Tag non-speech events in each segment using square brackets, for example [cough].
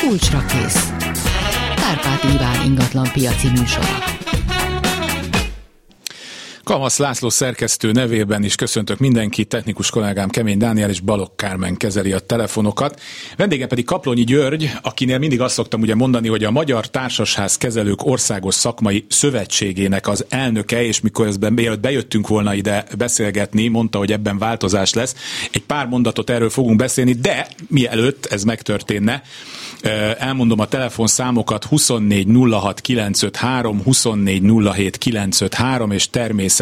Kulcsra kész. Kárpát Iván ingatlan piaci műsora. Kamasz László szerkesztő nevében is köszöntök mindenkit, technikus kollégám Kemény Dániel és Balok Kármen kezeli a telefonokat. Vendége pedig Kaplonyi György, akinél mindig azt szoktam ugye mondani, hogy a Magyar Társasház Kezelők Országos Szakmai Szövetségének az elnöke, és mikor ezben mielőtt bejöttünk volna ide beszélgetni, mondta, hogy ebben változás lesz. Egy pár mondatot erről fogunk beszélni, de mielőtt ez megtörténne, elmondom a telefonszámokat 24 06 953, 24 07 953, és természetesen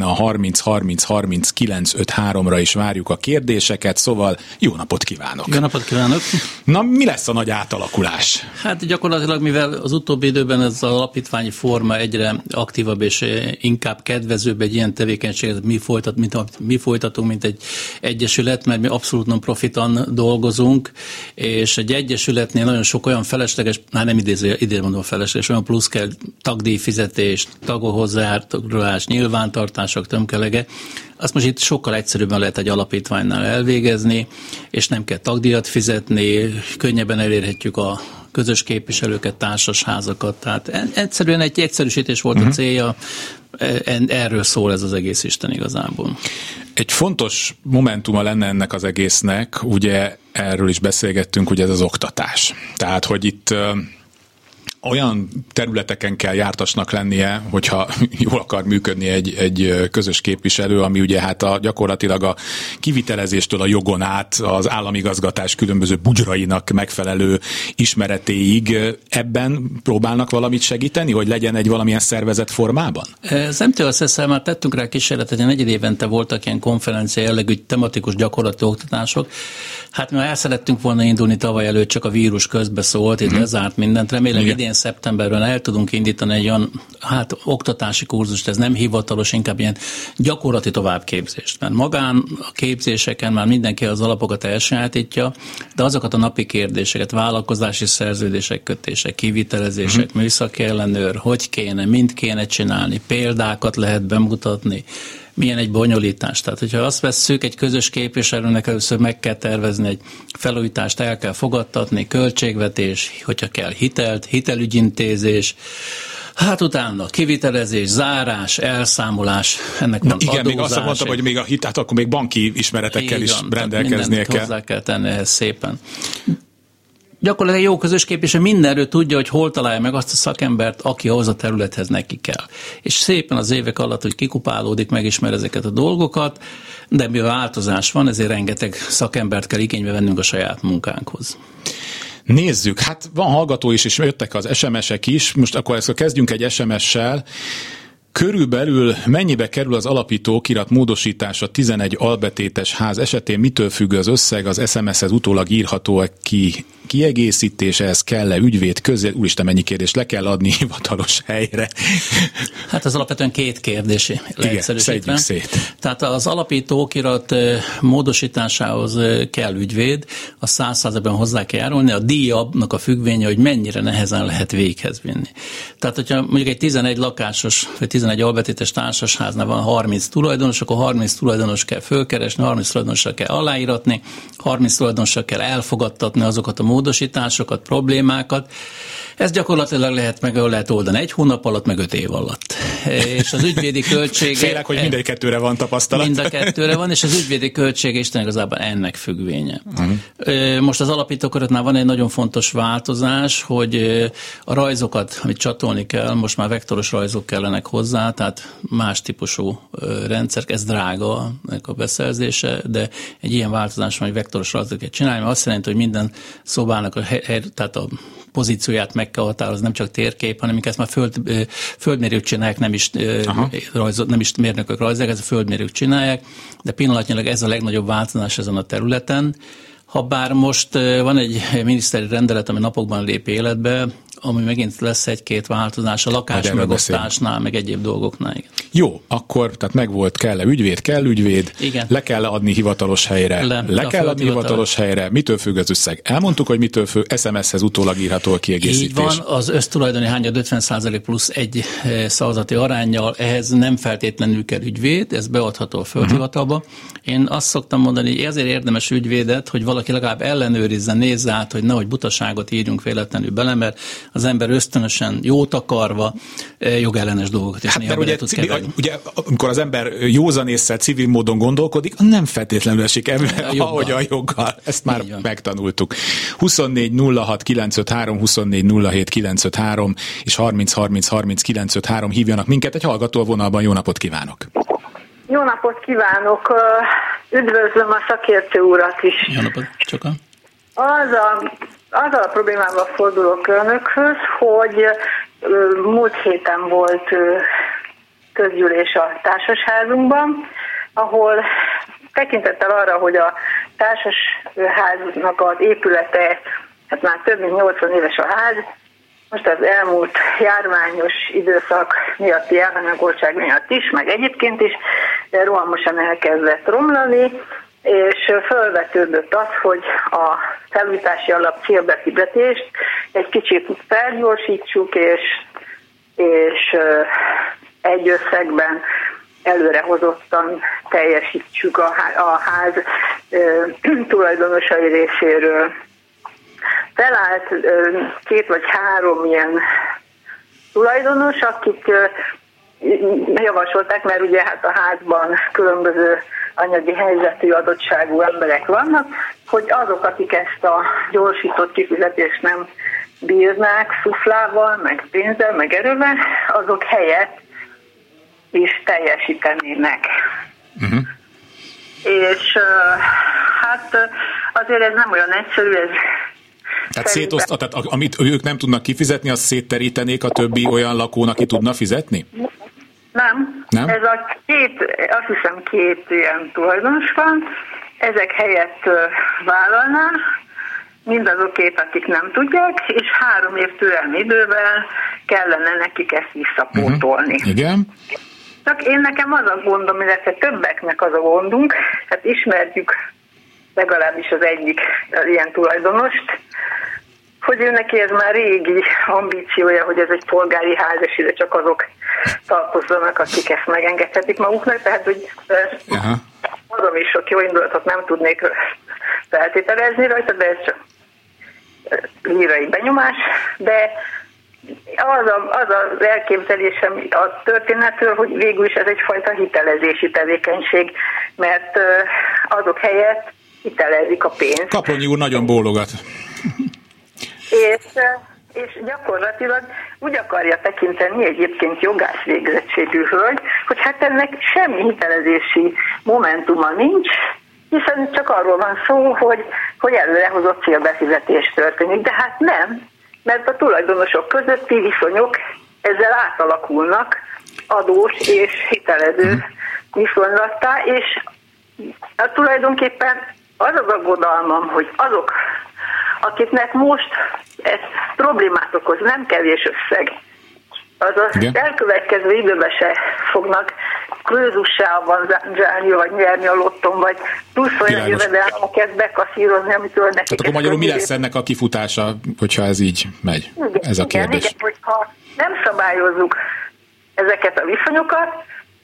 a 30 30 30 953 ra is várjuk a kérdéseket, szóval jó napot kívánok! Jó napot kívánok! Na, mi lesz a nagy átalakulás? Hát gyakorlatilag, mivel az utóbbi időben ez az alapítványi forma egyre aktívabb és inkább kedvezőbb egy ilyen tevékenységet, mi, folytat, mint, mi folytatunk, mint egy egyesület, mert mi abszolút non profitan dolgozunk, és egy egyesületnél nagyon sok olyan felesleges, már nem idéző, idén mondom felesleges, olyan plusz kell tagdíjfizetés, tagok hozzájárulás, nyilvántartások tömkelege, azt most itt sokkal egyszerűbben lehet egy alapítványnál elvégezni, és nem kell tagdíjat fizetni, könnyebben elérhetjük a közös képviselőket, társasházakat. Tehát egyszerűen egy egyszerűsítés volt uh-huh. a mhm. célja, erről szól ez az egész Isten igazából. Egy fontos momentuma lenne ennek az egésznek, ugye erről is beszélgettünk, ugye ez az oktatás. Tehát, hogy itt olyan területeken kell jártasnak lennie, hogyha [laughs] jól akar működni egy, egy közös képviselő, ami ugye hát a, gyakorlatilag a kivitelezéstől a jogon át az államigazgatás különböző bugyrainak megfelelő ismeretéig ebben próbálnak valamit segíteni, hogy legyen egy valamilyen szervezet formában? Az mtsz már tettünk rá kísérletet, hogy negyed évente voltak ilyen konferencia jellegű tematikus gyakorlati oktatások. Hát mi el szerettünk volna indulni tavaly előtt, csak a vírus közbeszólt, itt mm. lezárt mindent. Remélem Igen. idén szeptemberben el tudunk indítani egy olyan hát, oktatási kurzust, ez nem hivatalos, inkább ilyen gyakorlati továbbképzést. Mert magán a képzéseken már mindenki az alapokat elsajátítja, de azokat a napi kérdéseket, vállalkozási szerződések kötések, kivitelezések, uh-huh. műszaki ellenőr, hogy kéne, mind kéne csinálni, példákat lehet bemutatni, milyen egy bonyolítás. Tehát, hogyha azt vesszük, egy közös képviselőnek először meg kell tervezni egy felújítást, el kell fogadtatni, költségvetés, hogyha kell hitelt, hitelügyintézés, Hát utána kivitelezés, zárás, elszámolás, ennek van Igen, még azt mondtam, hogy még a hitát, akkor még banki ismeretekkel is rendelkeznie kell. hozzá kell tenni ehhez szépen gyakorlatilag jó közös képviselő mindenről tudja, hogy hol találja meg azt a szakembert, aki ahhoz a területhez neki kell. És szépen az évek alatt, hogy kikupálódik, megismer ezeket a dolgokat, de mivel változás van, ezért rengeteg szakembert kell igénybe vennünk a saját munkánkhoz. Nézzük, hát van hallgató is, és jöttek az SMS-ek is. Most akkor ezt kezdjünk egy SMS-sel. Körülbelül mennyibe kerül az alapító okirat módosítása 11 albetétes ház esetén? Mitől függ az összeg? Az SMS-hez utólag írható ki kiegészítése, kell-e ügyvéd közé, úristen mennyi kérdés, le kell adni [laughs] hivatalos helyre? Hát az alapvetően két kérdés leegyszerűsítve. szét. Tehát az alapító okirat módosításához kell ügyvéd, a száz százalékban hozzá kell járulni, a díjabnak a függvénye, hogy mennyire nehezen lehet véghez vinni. Tehát, hogyha mondjuk egy 11 lakásos, vagy 11 albetétes társasháznál van 30 tulajdonos, akkor 30 tulajdonos kell fölkeresni, 30 tulajdonosra kell aláíratni, 30 tulajdonosra kell elfogadtatni azokat a módosításokat, problémákat. Ez gyakorlatilag lehet meg, lehet oldani egy hónap alatt, meg öt év alatt. És az ügyvédi [laughs] költsége... Félek, hogy mind kettőre van tapasztalat. Mind a kettőre van, és az ügyvédi költsége Isten igazából ennek függvénye. Uh-huh. Most az alapítókaratnál van egy nagyon fontos változás, hogy a rajzokat, amit csatolni kell, most már vektoros rajzok kellenek hozzá, tehát más típusú rendszer, ez drága a beszerzése, de egy ilyen változás van, hogy vektoros rajzokat kell csinálni, mert azt jelenti, hogy minden szobának a, hely, tehát a pozícióját meg kell határozni, nem csak térkép, hanem ezt már föld, földmérők csinálják, nem is, rajzot, nem is mérnökök rajzolják, ez a földmérők csinálják, de pillanatnyilag ez a legnagyobb változás ezen a területen. Ha bár most van egy miniszteri rendelet, ami napokban lép életbe, ami megint lesz egy-két változás a lakásmegosztásnál, meg egyéb dolgoknál. Igen. Jó, akkor tehát meg volt, kell-e ügyvéd, kell ügyvéd, Igen. le kell adni hivatalos helyre, Le- le kell adni hivatal- hivatalos helyre, mitől függ az összeg? Elmondtuk, hogy mitől függ, SMS-hez utólag írható a kiegészítés. Így van, az össztulajdoni hányad 50% plusz egy eh, szavazati arányjal, ehhez nem feltétlenül kell ügyvéd, ez beadható a földhivatalba. Én azt szoktam mondani, hogy ezért érdemes ügyvédet, hogy valaki legalább ellenőrizze, nézze át, hogy nehogy butaságot írjunk véletlenül bele, mert az ember ösztönösen, jót akarva eh, jogellenes dolgokat is Hát néha ugye, tud keverni. ugye, amikor az ember józanésszel, civil módon gondolkodik, az nem feltétlenül esik ebben, joggal. ahogy a joggal. Ezt már megtanultuk. 24 06 953, 24 07 953 és 30 30 30 953 hívjanak minket. Egy hallgató a vonalban. Jó napot kívánok! Jó napot kívánok! Üdvözlöm a szakértő urat is. Jó napot, csak a... Az a, azzal a problémával fordulok önökhöz, hogy múlt héten volt közgyűlés a társasházunkban, ahol tekintettel arra, hogy a társasháznak az épülete, hát már több mint 80 éves a ház, most az elmúlt járványos időszak miatti elhanyagoltság miatt is, meg egyébként is de rohamosan elkezdett romlani, és fölvetődött az, hogy a felújítási alap célbefizetést egy kicsit felgyorsítsuk, és, és egy összegben előrehozottan teljesítsük a, a ház ö, [clears throat] tulajdonosai részéről. Felállt ö, két vagy három ilyen tulajdonos, akik javasolták, mert ugye hát a házban különböző anyagi helyzetű adottságú emberek vannak, hogy azok, akik ezt a gyorsított kifizetést nem bírnák szuflával, meg pénzzel, meg erővel, azok helyett is teljesítenének. Uh-huh. És hát azért ez nem olyan egyszerű, ez Tehát, szétoszt, tehát amit ők nem tudnak kifizetni, azt szétterítenék a többi olyan lakónak, aki tudna fizetni? Nem. Nem? Ez a két, azt hiszem két ilyen tulajdonos van, ezek helyett vállalná, mindazokét, akik nem tudják, és három év türelmi idővel kellene nekik ezt visszapótolni. Uh-huh. Igen. Csak én nekem az a gondom, illetve többeknek az a gondunk, hát ismerjük legalábbis az egyik ilyen tulajdonost, hogy ő neki ez már régi ambíciója, hogy ez egy polgári ház, és ide csak azok tartozzanak, akik ezt megengedhetik maguknak, tehát hogy Aha. magam is sok jó indulatot nem tudnék feltételezni rajta, de ez csak lírai benyomás, de az, a, az az elképzelésem a történetről, hogy végül is ez egyfajta hitelezési tevékenység, mert azok helyett hitelezik a pénzt. Kaplonyi úr nagyon bólogat. És, és gyakorlatilag úgy akarja tekinteni egyébként jogász végzettségű hölgy, hogy hát ennek semmi hitelezési momentuma nincs, hiszen csak arról van szó, hogy, hogy előrehozott célbefizetés történik. De hát nem, mert a tulajdonosok közötti viszonyok ezzel átalakulnak adós és hitelező viszonylattá, és hát tulajdonképpen az az aggodalmam, hogy azok, akiknek most ez problémát okoz, nem kevés összeg, azaz Igen. elkövetkező időben se fognak krőzussában zsálni, vagy nyerni a lotton, vagy plusz olyan Világos. jövedelmeket bekaszírozni, amitől nekik... Tehát akkor magyarul mi lesz ennek a kifutása, hogyha ez így megy? Igen, Ez a kérdés. Igen, igen, hogyha nem szabályozzuk ezeket a viszonyokat,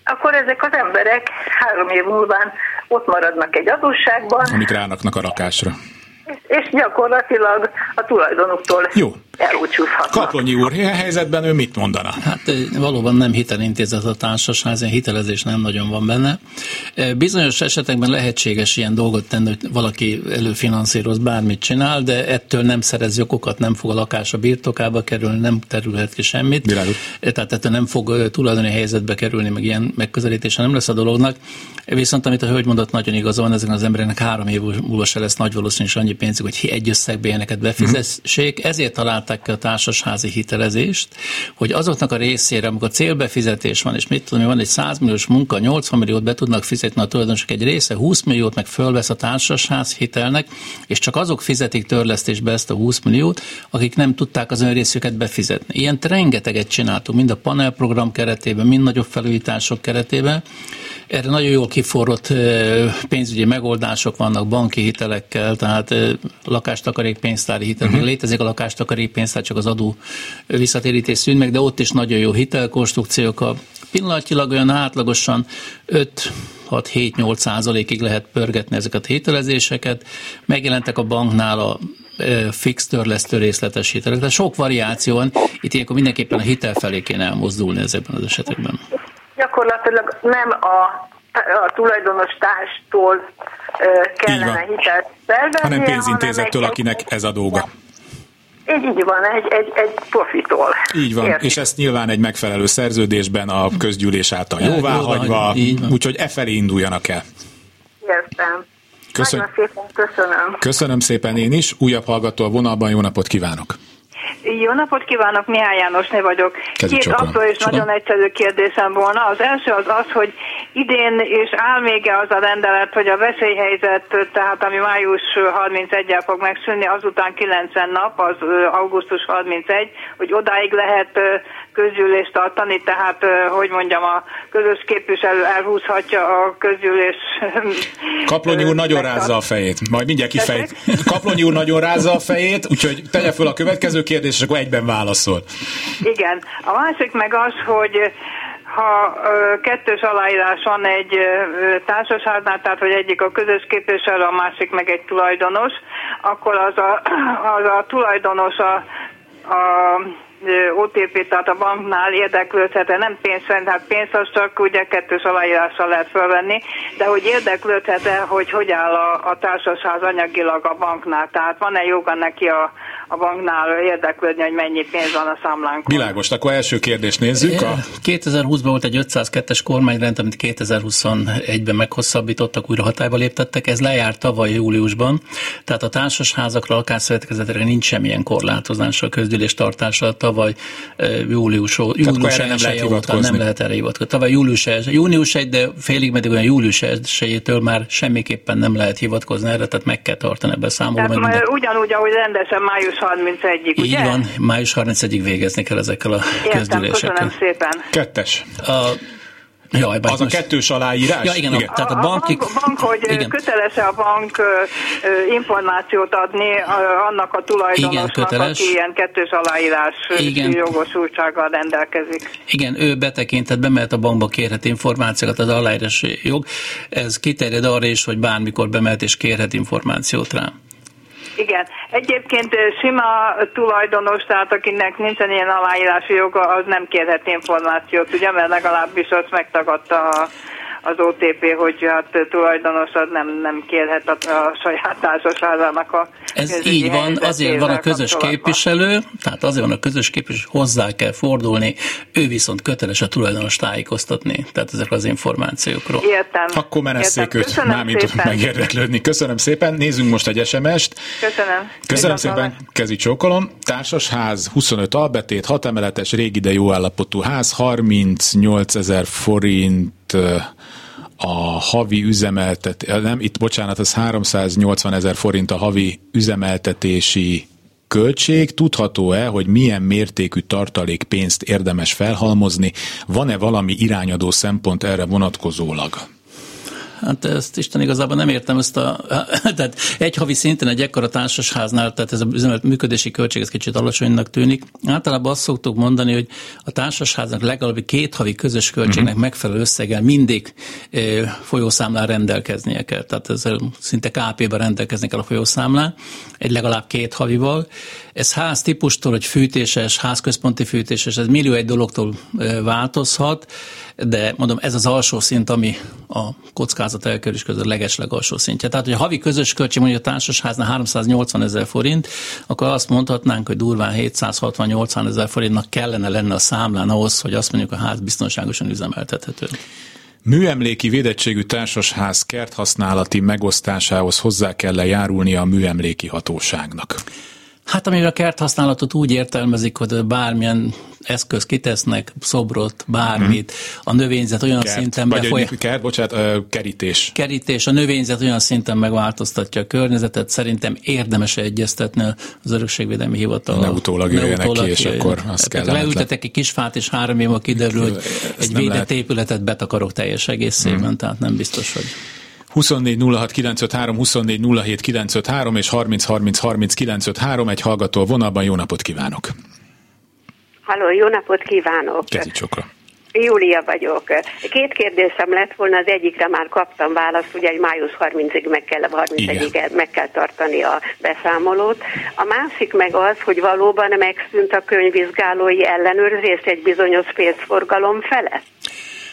akkor ezek az emberek három év múlván ott maradnak egy adósságban, Amit ráraknak a rakásra. És gyakorlatilag a tulajdonuktól Jó. elúcsúzhatnak. Kaplonyi úr, ilyen helyzetben ő mit mondana? Hát ö, valóban nem hitelintézet a társaság, ilyen hitelezés nem nagyon van benne. Ö, Bizonyos esetekben lehetséges ilyen dolgot tenni, hogy valaki előfinanszíroz, bármit csinál, de ettől nem szerez jogokat, nem fog a lakása birtokába kerülni, nem terülhet ki semmit. Világos. Ö, Tehát ettől nem fog tulajdoni helyzetbe kerülni, meg ilyen megközelítése nem lesz a dolognak. Viszont amit a hölgy mondott, nagyon igaza van, ezeknek az embereknek három év múlva se lesz nagy valószínűség annyi pénzük, hogy egy összegbe ilyeneket befizessék, ezért találták ki a társasházi hitelezést, hogy azoknak a részére, amikor célbefizetés van, és mit tudom, van egy 100 milliós munka, 80 milliót be tudnak fizetni a tulajdonosok egy része, 20 milliót meg fölvesz a társasház hitelnek, és csak azok fizetik törlesztésbe ezt a 20 milliót, akik nem tudták az önrészüket befizetni. Ilyen rengeteget csináltunk, mind a panelprogram keretében, mind nagyobb felújítások keretében. Erre nagyon jól kiforrott pénzügyi megoldások vannak banki hitelekkel, tehát lakástakarék pénztári hitel. Uh-huh. Létezik a lakástakarék pénztár, csak az adó visszatérítés szűn meg, de ott is nagyon jó hitelkonstrukciók. A pillanatilag olyan átlagosan 5 6-7-8 százalékig lehet pörgetni ezeket a hitelezéseket. Megjelentek a banknál a fix törlesztő részletes hitelek. Tehát sok variáció van. Itt ilyenkor mindenképpen a hitel felé kéne elmozdulni ezekben az esetekben. Gyakorlatilag nem a, a tulajdonos társtól kellene hitelt felvenni, hanem pénzintézettől, akinek ez a dolga. Így, így van, egy, egy, egy profitól. Így van, Érti. és ezt nyilván egy megfelelő szerződésben a közgyűlés által jóvá hagyva, úgyhogy e felé induljanak el. Értem. Köszön... Nagyon szépen köszönöm. Köszönöm szépen én is. Újabb hallgató a vonalban, jó napot kívánok! Jó napot kívánok, Mihály Jánosné vagyok. Két apró és Csokon. nagyon egyszerű kérdésem volna. Az első az az, hogy idén is áll még az a rendelet, hogy a veszélyhelyzet, tehát ami május 31-el fog megszűnni, azután 90 nap, az augusztus 31, hogy odáig lehet közgyűlést tartani, tehát hogy mondjam, a közös képviselő elhúzhatja a közgyűlés. Kaplonyi úr nagyon rázza a fejét, majd mindjárt kifejt. Kaplonyi úr nagyon rázza a fejét, úgyhogy tegye föl a következő kérdést, és akkor egyben válaszol. Igen. A másik meg az, hogy ha kettős aláírás van egy társaságnál, tehát hogy egyik a közös képviselő, a másik meg egy tulajdonos, akkor az a, [clears throat] az a tulajdonos a, a OTP, tehát a banknál érdeklődhet, nem pénzfent, hát pénz az csak ugye kettős aláírással lehet fölvenni, de hogy érdeklődhet-e, hogy hogy áll a, a társasház anyagilag a banknál, tehát van-e joga neki a, a banknál érdeklődni, hogy mennyi pénz van a számlánkon. Világos, akkor első kérdést nézzük. A... 2020-ban volt egy 502-es kormányrend, amit 2021-ben meghosszabbítottak, újra hatályba léptettek. Ez lejárt tavaly júliusban, tehát a társasházakra, lakásszövetkezetekre nincs semmilyen korlátozás a közgyűlés tartása. Tavaly július, július nem lehet óta nem lehet erre hivatkozni. Tavaly július, június 1, de félig meddig olyan július 1 már semmiképpen nem lehet hivatkozni erre, tehát meg kell tartani ebbe a számolva. Tehát ugyanúgy, ahogy rendesen május 31-ig, Így ugye? van, május 31-ig végezni kell ezekkel a Értem, közgyűlésekkel. köszönöm szépen. Kettes. A, Jaj, az most... a kettős aláírás? Ja, igen, igen. A, tehát a, banki... a bank, bank hogy igen. köteles a bank információt adni annak a tulajdonosnak, igen, aki ilyen kettős aláírás igen. jogosultsággal rendelkezik. Igen, ő betekintett, bemehet a bankba, kérhet információkat, az aláírás jog. Ez kiterjed arra is, hogy bármikor bemehet és kérhet információt rá. Igen. Egyébként sima tulajdonos, tehát akinek nincsen ilyen aláírási joga, az nem kérhet információt, ugye, mert legalábbis azt megtagadta a az OTP, hogy hát tulajdonosod nem, nem kérhet a, a saját társaságának a Ez így van, azért van a közös képviselő, tehát azért van a közös képviselő, hozzá kell fordulni, ő viszont köteles a tulajdonos tájékoztatni, tehát ezek az információkról. Értem. Akkor menesszék őt, már mi tudunk megérdeklődni. Köszönöm szépen, nézzünk most egy SMS-t. Köszönöm. Köszönöm szépen, kezi csókolom. Társasház, 25 albetét, 6 emeletes, régi, de jó állapotú ház, 38 ezer forint a havi üzemeltet, nem, itt bocsánat, az 380 ezer forint a havi üzemeltetési költség, tudható-e, hogy milyen mértékű tartalék pénzt érdemes felhalmozni, van-e valami irányadó szempont erre vonatkozólag? Hát ezt Isten igazából nem értem ezt a, [laughs] tehát egy havi szinten egy ekkora társasháznál, tehát ez a üzemet működési költség ez kicsit alacsonynak tűnik. Általában azt szoktuk mondani, hogy a társasháznak legalább két havi közös költségnek uh-huh. megfelelő összeggel mindig e, folyószámlán rendelkeznie kell. Tehát ezzel szinte KP-ben rendelkezni kell a folyószámlán, egy legalább két havival. Ez ház típustól, hogy fűtéses, házközponti fűtéses, ez millió egy dologtól változhat, de mondom, ez az alsó szint, ami a kockázat elkerülés között a legesleg alsó szintje. Tehát, hogy a havi közös költség mondjuk a társasháznál 380 ezer forint, akkor azt mondhatnánk, hogy durván 760-80 ezer forintnak kellene lenne a számlán ahhoz, hogy azt mondjuk a ház biztonságosan üzemeltethető. műemléki védettségű társasház kerthasználati megosztásához hozzá kell -e járulni a műemléki hatóságnak? Hát amivel a kerthasználatot úgy értelmezik, hogy bármilyen eszköz kitesznek, szobrot, bármit, a növényzet olyan kert, szinten vagy befolyá... kert, bocsánat, kerítés. Kerítés, a növényzet olyan szinten megváltoztatja a környezetet, szerintem érdemes egyeztetni az örökségvédelmi hivatal. Ne utólag jöjjenek ki, és akkor azt kell Leültetek egy kis fát, és három év kiderül, hogy egy védett lehet. épületet betakarok teljes egészében, hmm. tehát nem biztos, hogy 24 06 953, 24 07 953 és 30 30 30 953 egy hallgató vonalban. Jó napot kívánok! Halló, jó napot kívánok! Kezi csokra! Júlia vagyok. Két kérdésem lett volna, az egyikre már kaptam választ, ugye egy május 30-ig meg kell, 31-ig meg kell tartani a beszámolót. A másik meg az, hogy valóban megszűnt a könyvvizsgálói ellenőrzés egy bizonyos pénzforgalom felett.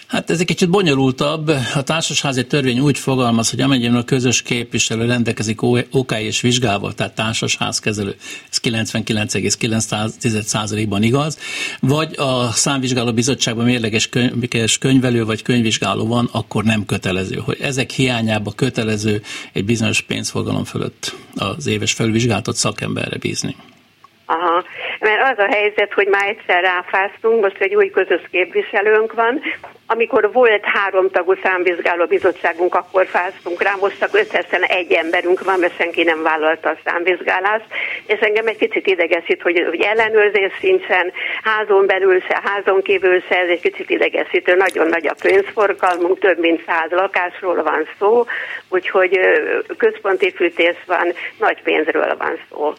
Hát ez egy kicsit bonyolultabb. A társasházi törvény úgy fogalmaz, hogy amennyiben a közös képviselő rendelkezik OK és vizsgával, tehát társasházkezelő, ez 99,9%-ban igaz, vagy a számvizsgáló bizottságban mérleges könyv, könyvelő vagy könyvvizsgáló van, akkor nem kötelező. Hogy ezek hiányába kötelező egy bizonyos pénzforgalom fölött az éves felvizsgálatot szakemberre bízni. Aha, mert az a helyzet, hogy már egyszer ráfáztunk, most egy új közös képviselőnk van, amikor volt három tagú számvizsgáló bizottságunk, akkor fáztunk rá, most csak összesen egy emberünk van, mert senki nem vállalta a számvizsgálást, és engem egy kicsit idegesít, hogy, hogy ellenőrzés sincsen, házon belül se, házon kívül se, ez egy kicsit idegesítő, nagyon nagy a pénzforgalmunk, több mint száz lakásról van szó, úgyhogy központi fűtés van, nagy pénzről van szó.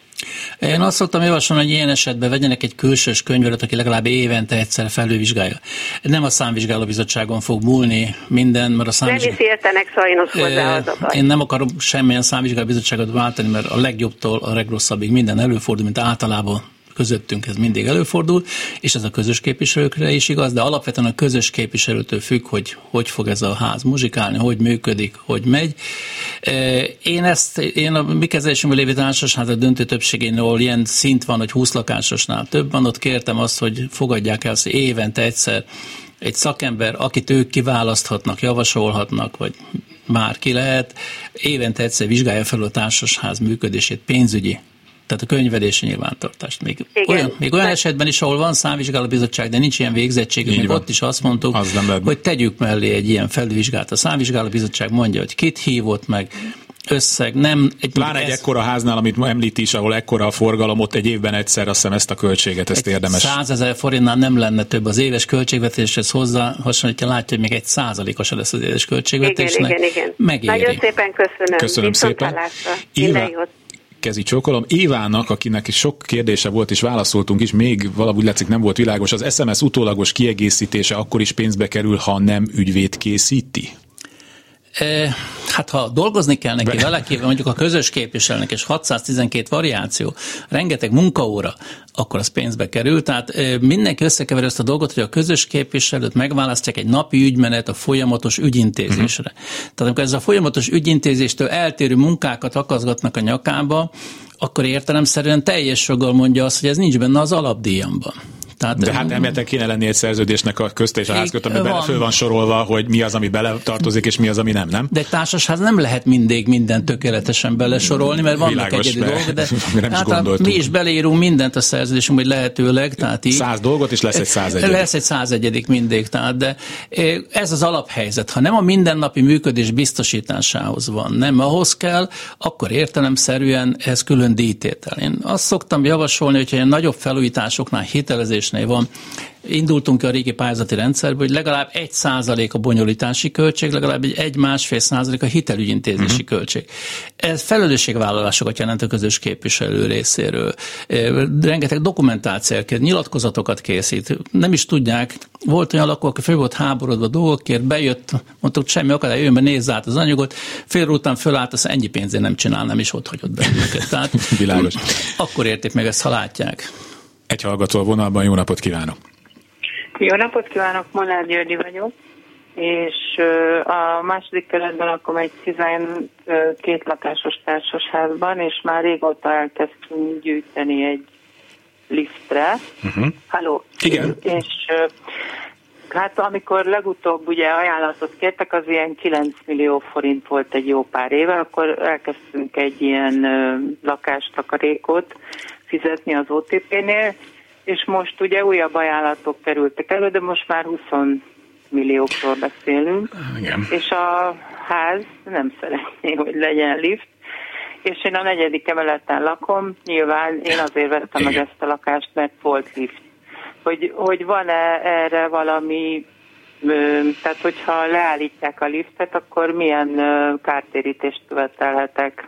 Én azt szoktam javasolni, hogy ilyen esetben vegyenek egy külsős könyvelőt, aki legalább évente egyszer felülvizsgálja. Nem a számvizsgáló bizottságon fog múlni minden, mert a számvizsgáló... Nem is értenek sajnos hozzá az Én nem akarom semmilyen számvizsgáló bizottságot váltani, mert a legjobbtól a legrosszabbig minden előfordul, mint általában közöttünk ez mindig előfordul, és ez a közös képviselőkre is igaz, de alapvetően a közös képviselőtől függ, hogy hogy fog ez a ház muzsikálni, hogy működik, hogy megy. Én ezt, én a mi kezelésünkben lévő társasház a döntő többségén, ahol ilyen szint van, hogy 20 lakásosnál több van, ott kértem azt, hogy fogadják el, hogy évente egyszer egy szakember, akit ők kiválaszthatnak, javasolhatnak, vagy bárki lehet, évente egyszer vizsgálja fel a társasház működését pénzügyi tehát a könyvelési nyilvántartást. Még Igen. olyan, még olyan esetben is, ahol van számvizsgálóbizottság, de nincs ilyen végzettség, még ott is azt mondtuk, az hogy tegyük mellé egy ilyen felvizsgálat. A számvizsgálóbizottság mondja, hogy kit hívott meg, összeg, nem... Egy, Pláne egy ez... ekkora háznál, amit említ is, ahol ekkora a forgalom, ott egy évben egyszer, azt hiszem ezt a költséget, ezt egy érdemes. Százezer forintnál nem lenne több az éves költségvetéshez hozzá, hasonlítja, látja, hogy még egy százalékos lesz az éves költségvetésnek. Igen, igen, igen. Megéri. Nagyon szépen köszönöm. Köszönöm Viszont szépen. Minden jót kezi csókolom. Évának, akinek is sok kérdése volt, és válaszoltunk is, még valahogy látszik nem volt világos, az SMS utólagos kiegészítése akkor is pénzbe kerül, ha nem ügyvéd készíti? Hát ha dolgozni kell neki vele, mondjuk a közös képviselőnek és 612 variáció, rengeteg munkaóra, akkor az pénzbe kerül. Tehát mindenki összekever ezt a dolgot, hogy a közös képviselőt megválasztják egy napi ügymenet a folyamatos ügyintézésre. Uh-huh. Tehát amikor ez a folyamatos ügyintézéstől eltérő munkákat akaszgatnak a nyakába, akkor értelemszerűen teljes joggal mondja azt, hogy ez nincs benne az alapdíjamban. Tehát, De hát emelten kéne lenni egy szerződésnek a közt és a ház között, bele föl van sorolva, hogy mi az, ami bele tartozik, és mi az, ami nem, nem? De egy társasház nem lehet mindig mindent tökéletesen belesorolni, mert vannak Világos, egyedi dolgok, de [laughs] nem is hát, mi is beleírunk mindent a szerződésünk, hogy lehetőleg. Tehát így, száz dolgot, és lesz egy százegy. Lesz egy százegyedik mindig. Tehát, de ez az alaphelyzet. Ha nem a mindennapi működés biztosításához van, nem ahhoz kell, akkor értelemszerűen ez külön díjtétel. Én azt szoktam javasolni, hogyha ilyen nagyobb felújításoknál hitelezés kérdésnél van. Indultunk a régi pályázati rendszerből, hogy legalább egy százalék a bonyolítási költség, legalább egy, másfél százalék a hitelügyintézési uh-huh. költség. Ez felelősségvállalásokat jelent a közös képviselő részéről. Rengeteg dokumentáció kér, nyilatkozatokat készít. Nem is tudják, volt olyan lakó, aki fő volt háborodva dolgokért, bejött, mondtuk, semmi akadály, jön be, nézz át az anyagot, fél után fölállt, azt ennyi pénzért nem csinál, nem is ott hagyott be. Tehát, [laughs] Világos. Akkor érték meg ezt, ha látják. Egy hallgató a vonalban, jó napot kívánok! Jó napot kívánok, Molnár Györgyi vagyok, és a második kerületben lakom egy 12 lakásos társasházban, és már régóta elkezdtünk gyűjteni egy liftre. Uh-huh. Halló! Igen. És Hát amikor legutóbb ugye ajánlatot kértek, az ilyen 9 millió forint volt egy jó pár éve, akkor elkezdtünk egy ilyen lakástakarékot fizetni az OTP-nél, és most ugye újabb ajánlatok kerültek elő, de most már 20 milliókról beszélünk. Igen. És a ház nem szeretné, hogy legyen lift, és én a negyedik emeleten lakom, nyilván én azért vettem meg ezt a lakást, mert volt lift. Hogy, hogy van-e erre valami, tehát hogyha leállítják a liftet, akkor milyen kártérítést követelhetek?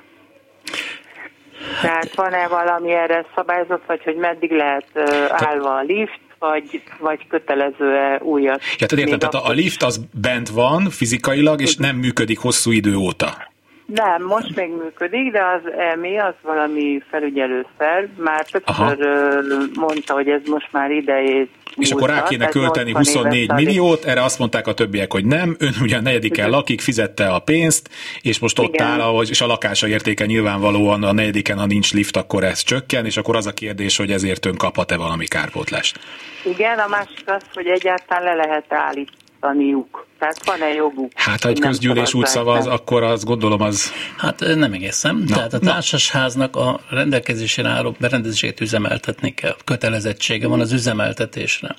Tehát van-e valami erre szabályzat, vagy hogy meddig lehet állva a lift, vagy, vagy kötelező-e újat? Ja, tehát értem, tehát a akkor- lift az bent van fizikailag, és nem működik hosszú idő óta. Nem, most még működik, de az EMI az valami felügyelőszer. Már Aha. többször ö, mondta, hogy ez most már idejét És akkor rá kéne költeni 80 éves 24 alig. milliót, erre azt mondták a többiek, hogy nem, ön ugye a negyediken lakik, fizette a pénzt, és most ott Igen. áll, ahogy- és a lakása értéke nyilvánvalóan a negyediken, ha nincs lift, akkor ez csökken, és akkor az a kérdés, hogy ezért ön kaphat-e valami kárpótlást. Igen, a másik az, hogy egyáltalán le lehet állítaniuk. Tehát van-e joguk? Hát, ha egy nem közgyűlés úgy szavaz, meg? akkor azt gondolom az... Hát nem egészen. Na, Tehát a na. társasháznak a rendelkezésére álló berendezését üzemeltetni kell. Kötelezettsége van az üzemeltetésre.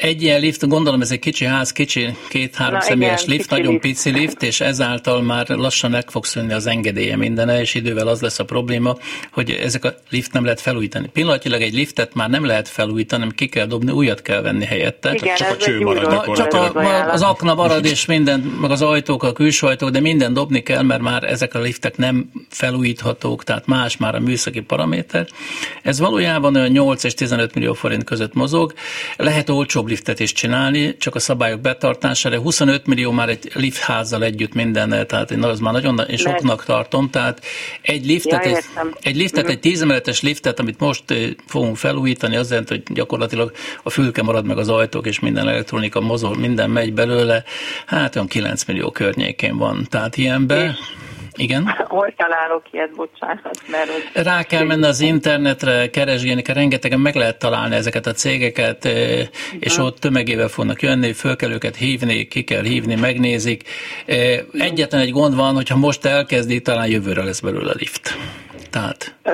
Egy ilyen lift, gondolom ez egy kicsi ház, kicsi két-három Na személyes igen, lift, kicsi nagyon lift. pici lift, és ezáltal már lassan meg fog szűnni az engedélye mindene, és idővel az lesz a probléma, hogy ezek a lift nem lehet felújítani. Pillanatilag egy liftet már nem lehet felújítani, hanem ki kell dobni, újat kell venni helyette. Igen, csak a cső marad. Csak a, az akna marad, és minden, meg az ajtók, a külső ajtók, de minden dobni kell, mert már ezek a liftek nem felújíthatók, tehát más már a műszaki paraméter. Ez valójában olyan 8 és 15 millió forint között mozog. Lehet olcsóbb liftet is csinálni, csak a szabályok betartására. 25 millió már egy liftházzal együtt minden, tehát én az már nagyon és soknak tartom. Tehát egy liftet, Ja, egy, egy liftet, egy 10 emeletes liftet, amit most eh, fogunk felújítani, az jelenti, hogy gyakorlatilag a fülke marad meg az ajtók, és minden elektronika mozog, minden megy belőle, hát olyan 9 millió környékén van. Tehát ilyenbe, igen. Hol találok ilyet, bocsánat, mert hogy... Rá kell menni az internetre, keresgélni kell, rengetegen meg lehet találni ezeket a cégeket, eh, és ott tömegével fognak jönni, föl kell őket hívni, ki kell hívni, megnézik. Eh, Egyetlen egy gond van, hogyha most elkezdi, talán jövőre lesz belőle lift. Tehát Ö,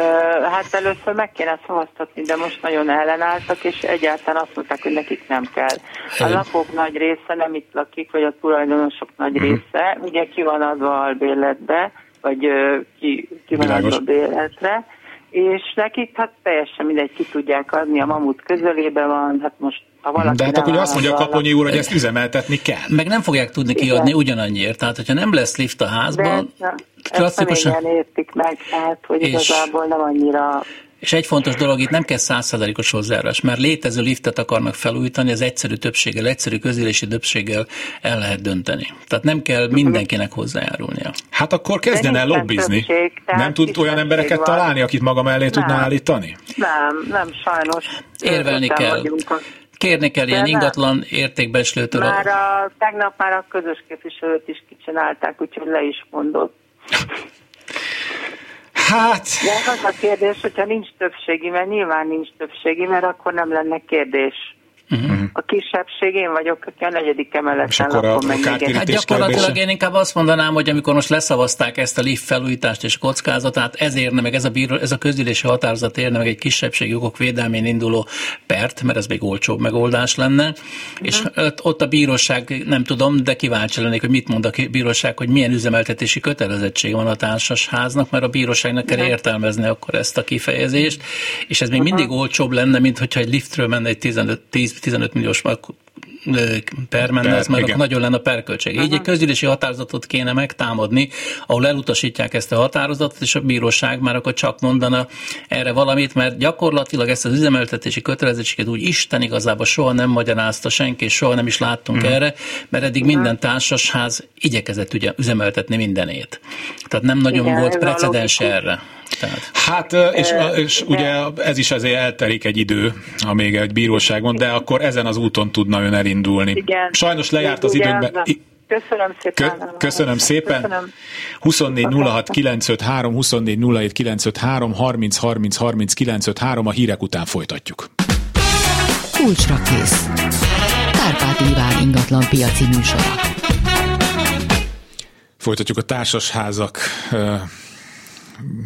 hát először meg kéne szavaztatni, de most nagyon ellenálltak, és egyáltalán azt mondták, hogy nekik nem kell. A Ö. lakók nagy része nem itt lakik, vagy a tulajdonosok nagy Mhm. része, ugye ki van adva albérletbe, vagy ö, ki, ki van Világos. adva bérletre, és nekik hát teljesen mindegy, ki tudják adni, a mamut közelében van, hát most ha valaki De hát akkor azt mondja a Kaponyi úr, hogy ezt üzemeltetni kell. meg nem fogják tudni Igen. kiadni ugyanannyiért. Tehát, hogyha nem lesz lift a De házban, ezt, klasszikusan, nem értik meg, tehát hogy És- igazából nem annyira És egy fontos dolog, itt nem kell százszázalékos hozzájárulás, mert létező liftet akarnak felújítani, az egyszerű többséggel, egyszerű közélési többséggel el lehet dönteni. Tehát nem kell mindenkinek hozzájárulnia. Hát akkor kezdjen el lobbizni. többség, Nem tud olyan embereket van. találni, akit maga mellé tudná Nem. állítani? Nem, nem, sajnos. Érvelni kell. vagyunk Kérni kell ilyen nem. ingatlan értékbeslőtől. Már a, tegnap már a közös képviselőt is kicsinálták, úgyhogy le is mondott. Hát, De az a kérdés, hogyha nincs többségi, mert nyilván nincs többségi, mert akkor nem lenne kérdés. Uh-huh. A kisebbség én vagyok, aki a negyedik emeleten akkor a lakom meg egy- Hát gyakorlatilag kérdése. én inkább azt mondanám, hogy amikor most leszavazták ezt a lift felújítást és kockázatát, ez érne meg, ez a, bíró, ez a közgyűlési határozat érne meg egy kisebbségi jogok védelmén induló pert, mert ez még olcsóbb megoldás lenne, és ott- ott a bíróság, nem tudom, de kíváncsi lennék, hogy mit mond a bíróság, hogy milyen üzemeltetési kötelezettség van a társasháznak, mert a bíróságnak kell értelmezni akkor ezt a kifejezést, és ez még mindig olcsóbb lenne, mint hogyha egy liftről menne egy 15, 10-15 milliós per menne, Per, az már nagyon lenne a perköltség. Így egy közgyűlési határozatot kéne megtámadni, ahol elutasítják ezt a határozatot, és a bíróság már akkor csak mondana erre valamit, mert gyakorlatilag ezt az üzemeltetési kötelezettséget úgy Isten igazából soha nem magyarázta senki, és soha nem is láttunk Mhm. erre, mert eddig minden társasház igyekezett ugye üzemeltetni mindenét. Tehát nem nagyon Igen, volt ez precedens erre. Tehát. Hát, és, és ugye ez is azért eltelik egy idő, amíg egy bíróságon, de akkor ezen az úton tudna ön elindulni. Igen. Sajnos lejárt az Ugye időnkbe. az a- I- Köszönöm szépen. Kö- köszönöm szépen. Köszönöm. 24 06 953, 24 07 953, 30 30 30 953, a hírek után folytatjuk. Kulcsra kész. Kárpát Iván ingatlan piaci műsora. Folytatjuk a társasházak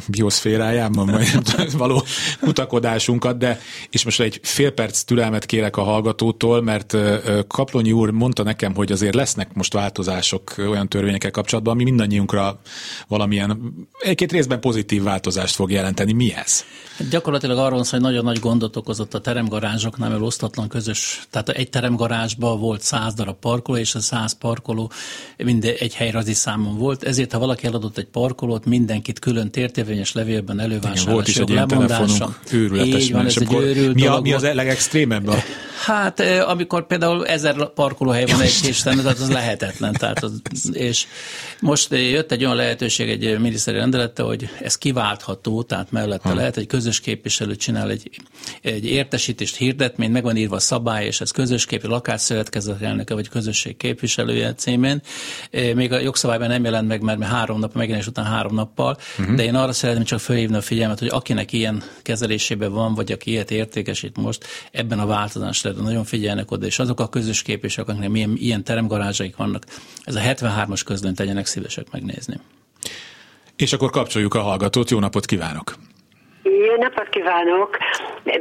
bioszférájában majd [laughs] való kutakodásunkat, de és most egy fél perc türelmet kérek a hallgatótól, mert Kaplonyi úr mondta nekem, hogy azért lesznek most változások olyan törvényekkel kapcsolatban, ami mindannyiunkra valamilyen egy-két részben pozitív változást fog jelenteni. Mi ez? Hát gyakorlatilag arról szól, hogy nagyon nagy gondot okozott a teremgarázsoknál, mert osztatlan közös, tehát egy teremgarázsban volt száz darab parkoló, és a száz parkoló minden egy helyrazi számon volt, ezért ha valaki eladott egy parkolót, mindenkit külön tértérvényes levélben elővásárlási volt is egy ilyen telefonunk, őrületes. Így van, ez egy őrült mi, a, mi az legextrémebb? A... Hát amikor például ezer parkolóhely van egy kis tehát az lehetetlen. Tehát az, és most jött egy olyan lehetőség egy miniszteri rendelette, hogy ez kiváltható, tehát mellette ha. lehet egy közös képviselő csinál egy, egy értesítést, hirdetményt, meg van írva a szabály, és ez közös képi lakásszövetkezet elnöke, vagy közösség képviselője címén. Még a jogszabályban nem jelent meg, mert három nap, megjelenés után három nappal, uh-huh. de én arra szeretném csak felhívni a figyelmet, hogy akinek ilyen kezelésében van, vagy aki ilyet értékesít most, ebben a változás lehet, nagyon figyelnek oda, és azok a közös képviselők, akiknek milyen, ilyen teremgarázsaik vannak, ez a 73-as közlönt tegyenek szívesek megnézni. És akkor kapcsoljuk a hallgatót, jó napot kívánok! Jó napot kívánok!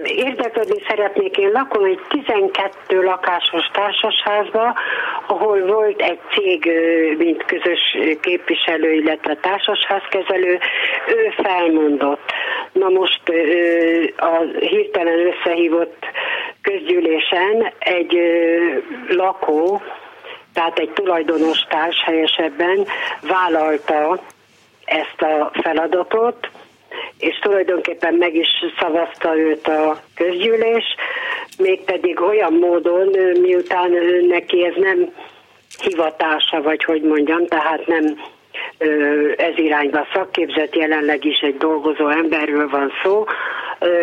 Érdeklődni szeretnék, én lakom egy 12 lakásos társasházba, ahol volt egy cég, mint közös képviselő, illetve társasházkezelő, ő felmondott. Na most a hirtelen összehívott közgyűlésen egy lakó, tehát egy tulajdonos társ helyesebben vállalta ezt a feladatot, és tulajdonképpen meg is szavazta őt a közgyűlés, mégpedig olyan módon, miután neki ez nem hivatása, vagy hogy mondjam, tehát nem ez irányba szakképzett, jelenleg is egy dolgozó emberről van szó,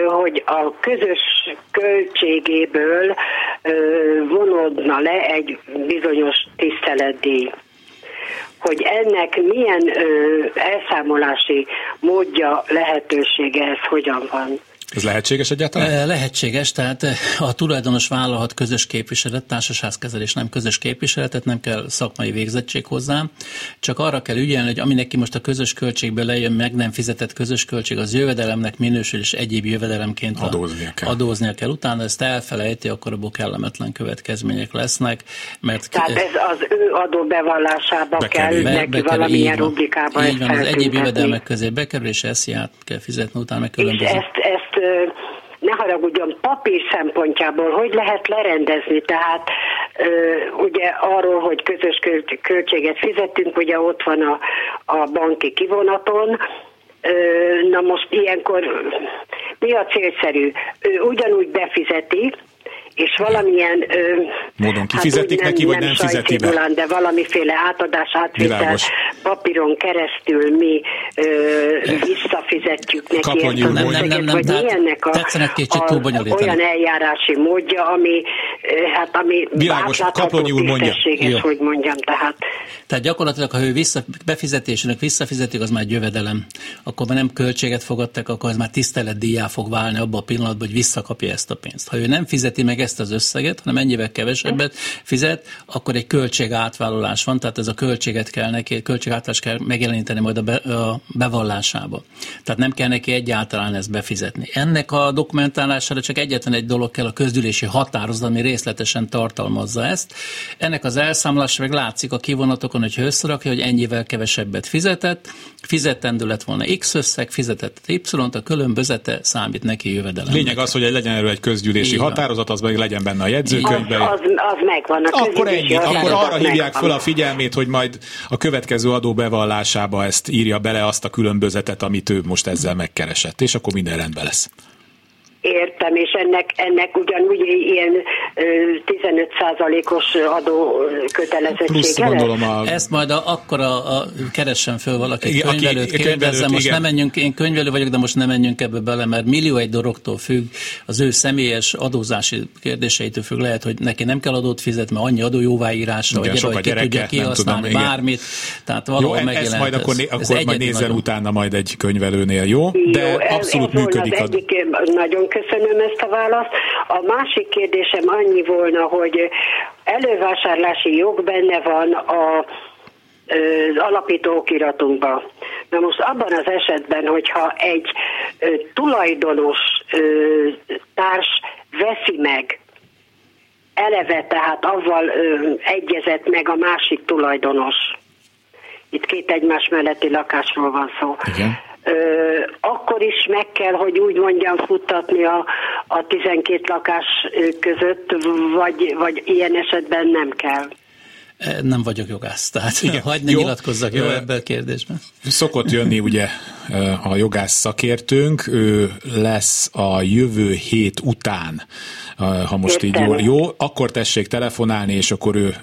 hogy a közös költségéből vonódna le egy bizonyos tiszteletdíj hogy ennek milyen ö, elszámolási módja, lehetősége, ez hogyan van. Ez lehetséges egyáltalán? Lehetséges, tehát a tulajdonos vállalhat közös képviselet, társasházkezelés nem közös képviseletet, nem kell szakmai végzettség hozzá, csak arra kell ügyelni, hogy ami neki most a közös költségbe lejön, meg nem fizetett közös költség, az jövedelemnek minősül, és egyéb jövedelemként adóznia kell. adóznia kell. Utána ezt elfelejti, akkor abból kellemetlen következmények lesznek. Mert Tehát ez az ő adóbevallásába be kell, kell neki be, valamilyen rubrikába Így van, az egyéb jövedelmek közé bekerül, és ezt kell fizetni, utána meg különböző. És ezt, ezt ne haragudjon, papír szempontjából hogy lehet lerendezni, tehát ugye arról, hogy közös költséget fizetünk, ugye ott van a, a banki kivonaton, na most ilyenkor mi a célszerű? Ő ugyanúgy befizeti, és valamilyen módon hát kifizetik hát, neki, nem, vagy nem, nem fizeti be? de valamiféle átadás, átvétel papíron keresztül mi ö, visszafizetjük neki Kaplonyi ezt nem, nem, nem, nem, vagy mi ennek a, a, olyan eljárási módja, ami hát ami Világos, Kaplonyi úr mondja. hogy mondjam, tehát. Tehát gyakorlatilag, ha ő vissza, befizetésének visszafizetik, az már egy jövedelem. Akkor már nem költséget fogadtak, akkor az már tiszteletdíjá fog válni abban a pillanatban, hogy visszakapja ezt a pénzt. Ha ő nem fizeti meg ezt az összeget, hanem ennyivel kevesebbet fizet, akkor egy költség átvállalás van, tehát ez a költséget kell neki, költségátvállalást kell megjeleníteni majd a, be, a bevallásába. Tehát nem kell neki egyáltalán ezt befizetni. Ennek a dokumentálására csak egyetlen egy dolog kell, a közgyűlési határozat, ami részletesen tartalmazza ezt. Ennek az elszámolása meg látszik a kivonatokon, hogy összerakja, hogy ennyivel kevesebbet fizetett, fizetendő lett volna X összeg, fizetett Y-t, a különbözete számít neki jövedelem. Lényeg az, hogy legyen erről egy közgyűlési határozat, az meg legyen benne a jegyzőkönyvben. Az, az, az megvan. A akkor ennyi, akkor arra hívják föl a figyelmét, hogy majd a következő adó bevallásába ezt írja bele azt a különbözetet, amit ő most ezzel megkeresett, és akkor minden rendben lesz. Értem, és ennek, ennek ugyanúgy ilyen 15%-os adó kötelezettsége gondolom a... Ezt majd a, akkor a, a keressen föl valaki igen, könyvelőt, kérdezzem, most nem menjünk, én könyvelő vagyok, de most nem menjünk ebbe bele, mert millió egy dologtól függ, az ő személyes adózási kérdéseitől függ, lehet, hogy neki nem kell adót fizetni, mert annyi adójóváírása, igen, vagy, vagy ki tudja kihasználni tudom, bármit, tehát valahol jó, megjelent. majd akkor, ez, akkor ez majd nézzen nagyon. utána majd egy könyvelőnél, jó? De jó, abszolút ez, ez működik. Az egyik nagyon köszönöm ezt a választ. A másik kérdésem annyi volna, hogy elővásárlási jog benne van a az alapító okiratunkba. Na most abban az esetben, hogyha egy tulajdonos társ veszi meg eleve, tehát avval egyezett meg a másik tulajdonos. Itt két egymás melletti lakásról van szó. Igen. Akkor is meg kell, hogy úgy mondjam, futtatni a, a 12 lakás között, vagy, vagy ilyen esetben nem kell. Nem vagyok jogász, tehát Igen. [laughs] hagyd ne jó. nyilatkozzak jó ebben a kérdésben. Szokott jönni ugye a jogász szakértőnk, ő lesz a jövő hét után, ha most Értem. így jól, jó, akkor tessék telefonálni, és akkor ő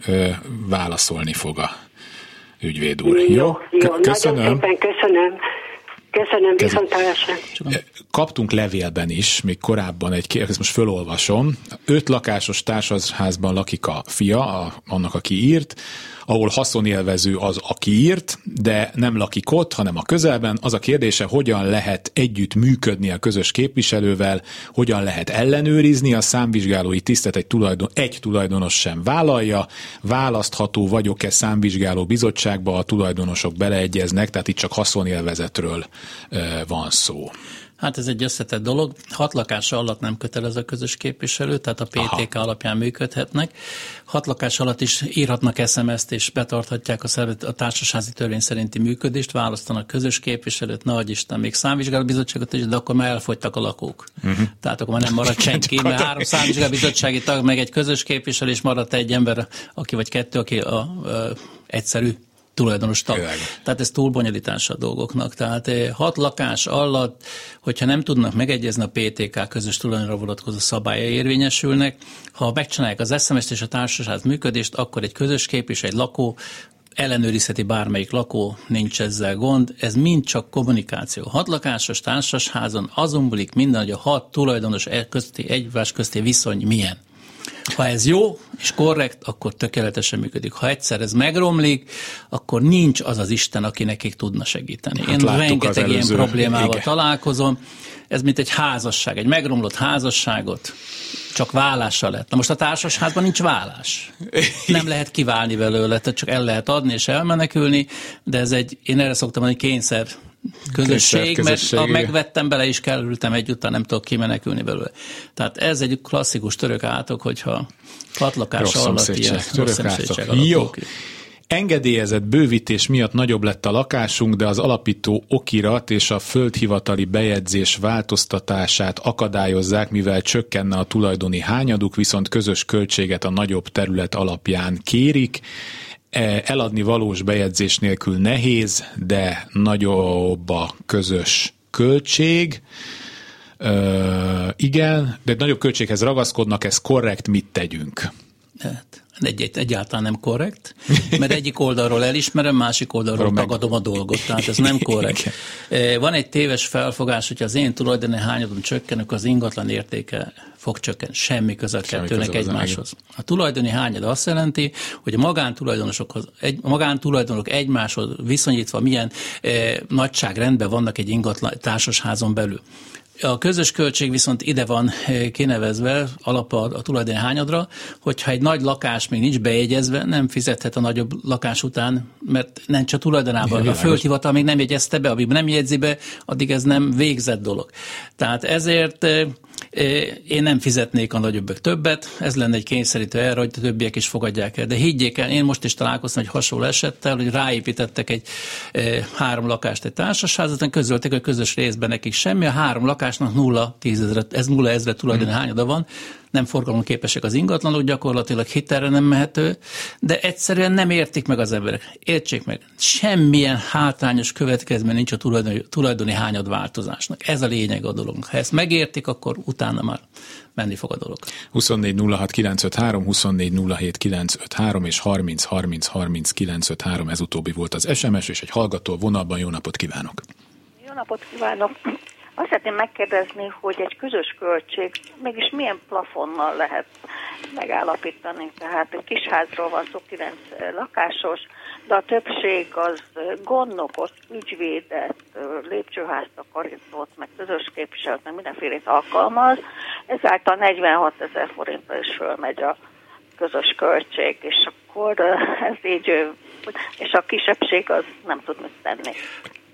válaszolni fog a ügyvéd úr. Jó, jó, jó. köszönöm. Nagyon szépen köszönöm. Köszönöm, viszontlátásra. Kaptunk levélben is, még korábban egy ezt most fölolvasom. Öt lakásos társasházban lakik a fia, a, annak, aki írt, ahol haszonélvező az, aki írt, de nem lakik ott, hanem a közelben. Az a kérdése, hogyan lehet együtt működni a közös képviselővel, hogyan lehet ellenőrizni a számvizsgálói tisztet egy, tulajdon, egy tulajdonos sem vállalja, választható vagyok-e számvizsgáló bizottságba, a tulajdonosok beleegyeznek, tehát itt csak haszonélvezetről van szó. Hát ez egy összetett dolog. Hat lakás alatt nem kötelező a közös képviselő, tehát a PTK Aha. alapján működhetnek. Hat lakás alatt is írhatnak SMS-t, és betarthatják a, szervezet, a társasházi törvény szerinti működést, választanak közös képviselőt, nagy Isten, még számvizsgálóbizottságot is, de akkor már elfogytak a lakók. Uh-huh. Tehát akkor már nem maradt [laughs] senki, mert három számvizsgálóbizottsági tag, meg egy közös képviselő, és maradt egy ember, aki vagy kettő, aki a, a, a egyszerű tulajdonos tag. Tehát ez túlbonyolítása a dolgoknak. Tehát eh, hat lakás alatt, hogyha nem tudnak megegyezni a PTK közös tulajdonra vonatkozó szabályai érvényesülnek, ha megcsinálják az SMS-t és a társaság működést, akkor egy közös kép és egy lakó ellenőrizheti bármelyik lakó, nincs ezzel gond, ez mind csak kommunikáció. Hat lakásos társasházon azon múlik minden, hogy a hat tulajdonos e közti, egymás közti viszony milyen. Ha ez jó és korrekt, akkor tökéletesen működik. Ha egyszer ez megromlik, akkor nincs az az Isten, aki nekik tudna segíteni. Hát Én rengeteg ilyen problémával igen. találkozom. Ez mint egy házasság, egy megromlott házasságot csak vállással lett. Na most a társasházban nincs vállás. Nem lehet kiválni belőle, tehát csak el lehet adni és elmenekülni, de ez egy, én erre szoktam mondani, kényszer közösség, mert ha megvettem bele is kerültem egyúttal, nem tudok kimenekülni belőle. Tehát ez egy klasszikus török átok, hogyha patlakás alatt ilyen rossz Jó. Engedélyezett bővítés miatt nagyobb lett a lakásunk, de az alapító okirat és a földhivatali bejegyzés változtatását akadályozzák, mivel csökkenne a tulajdoni hányaduk, viszont közös költséget a nagyobb terület alapján kérik. E, eladni valós bejegyzés nélkül nehéz, de nagyobb a közös költség. Ö, igen, de nagyobb költséghez ragaszkodnak, ez korrekt, mit tegyünk? Hát, egy, egy, egyáltalán nem korrekt, mert egyik oldalról elismerem, másik oldalról tagadom a dolgot, tehát ez nem korrekt. Van egy téves felfogás, hogy az én tulajdoni hányadom csökken, akkor az ingatlan értéke fog csökkenni. Semmi köze kettőnek egymáshoz. A tulajdoni hányad azt jelenti, hogy a magántulajdonosokhoz, egy, a magántulajdonok egymáshoz viszonyítva milyen eh, nagyságrendben vannak egy ingatlan társasházon belül. A közös költség viszont ide van eh, kinevezve alap a, tulajdoni hányadra, hogyha egy nagy lakás még nincs bejegyezve, nem fizethet a nagyobb lakás után, mert nincs a tulajdonában. A földhivatal még nem jegyezte be, amíg nem jegyzi be, addig ez nem végzett dolog. Tehát ezért eh, én nem fizetnék a nagyobbak többet, ez lenne egy kényszerítő erre, hogy a többiek is fogadják el. De higgyék el, én most is találkoztam egy hasonló esettel, hogy ráépítettek egy e, három lakást egy társaságot, közölték, hogy közös részben nekik semmi, a három lakásnak nulla tízezre, ez nulla ezre tulajdoni hmm. hányada van, nem forgalomképesek az ingatlanok, gyakorlatilag hitelre nem mehető, de egyszerűen nem értik meg az emberek. Értsék meg, semmilyen hátrányos következmény nincs a tulajdoni, tulajdoni hányad változásnak. Ez a lényeg a dolog. Ha ezt megértik, akkor utána már menni fog a dolog. 24 06 953, 24 07 953 és 30 30 30 953 ez utóbbi volt az SMS, és egy hallgató vonalban jó napot kívánok! Jó napot kívánok! Azt szeretném megkérdezni, hogy egy közös költség mégis milyen plafonnal lehet megállapítani. Tehát egy kis házról van szó, 9 lakásos, de a többség az gondnokot, ügyvédet, lépcsőház takarítót, meg közös képviselőt, meg mindenfélét alkalmaz, ezáltal 46 ezer forintra is fölmegy a közös költség, és akkor ez így, és a kisebbség az nem tud mit tenni.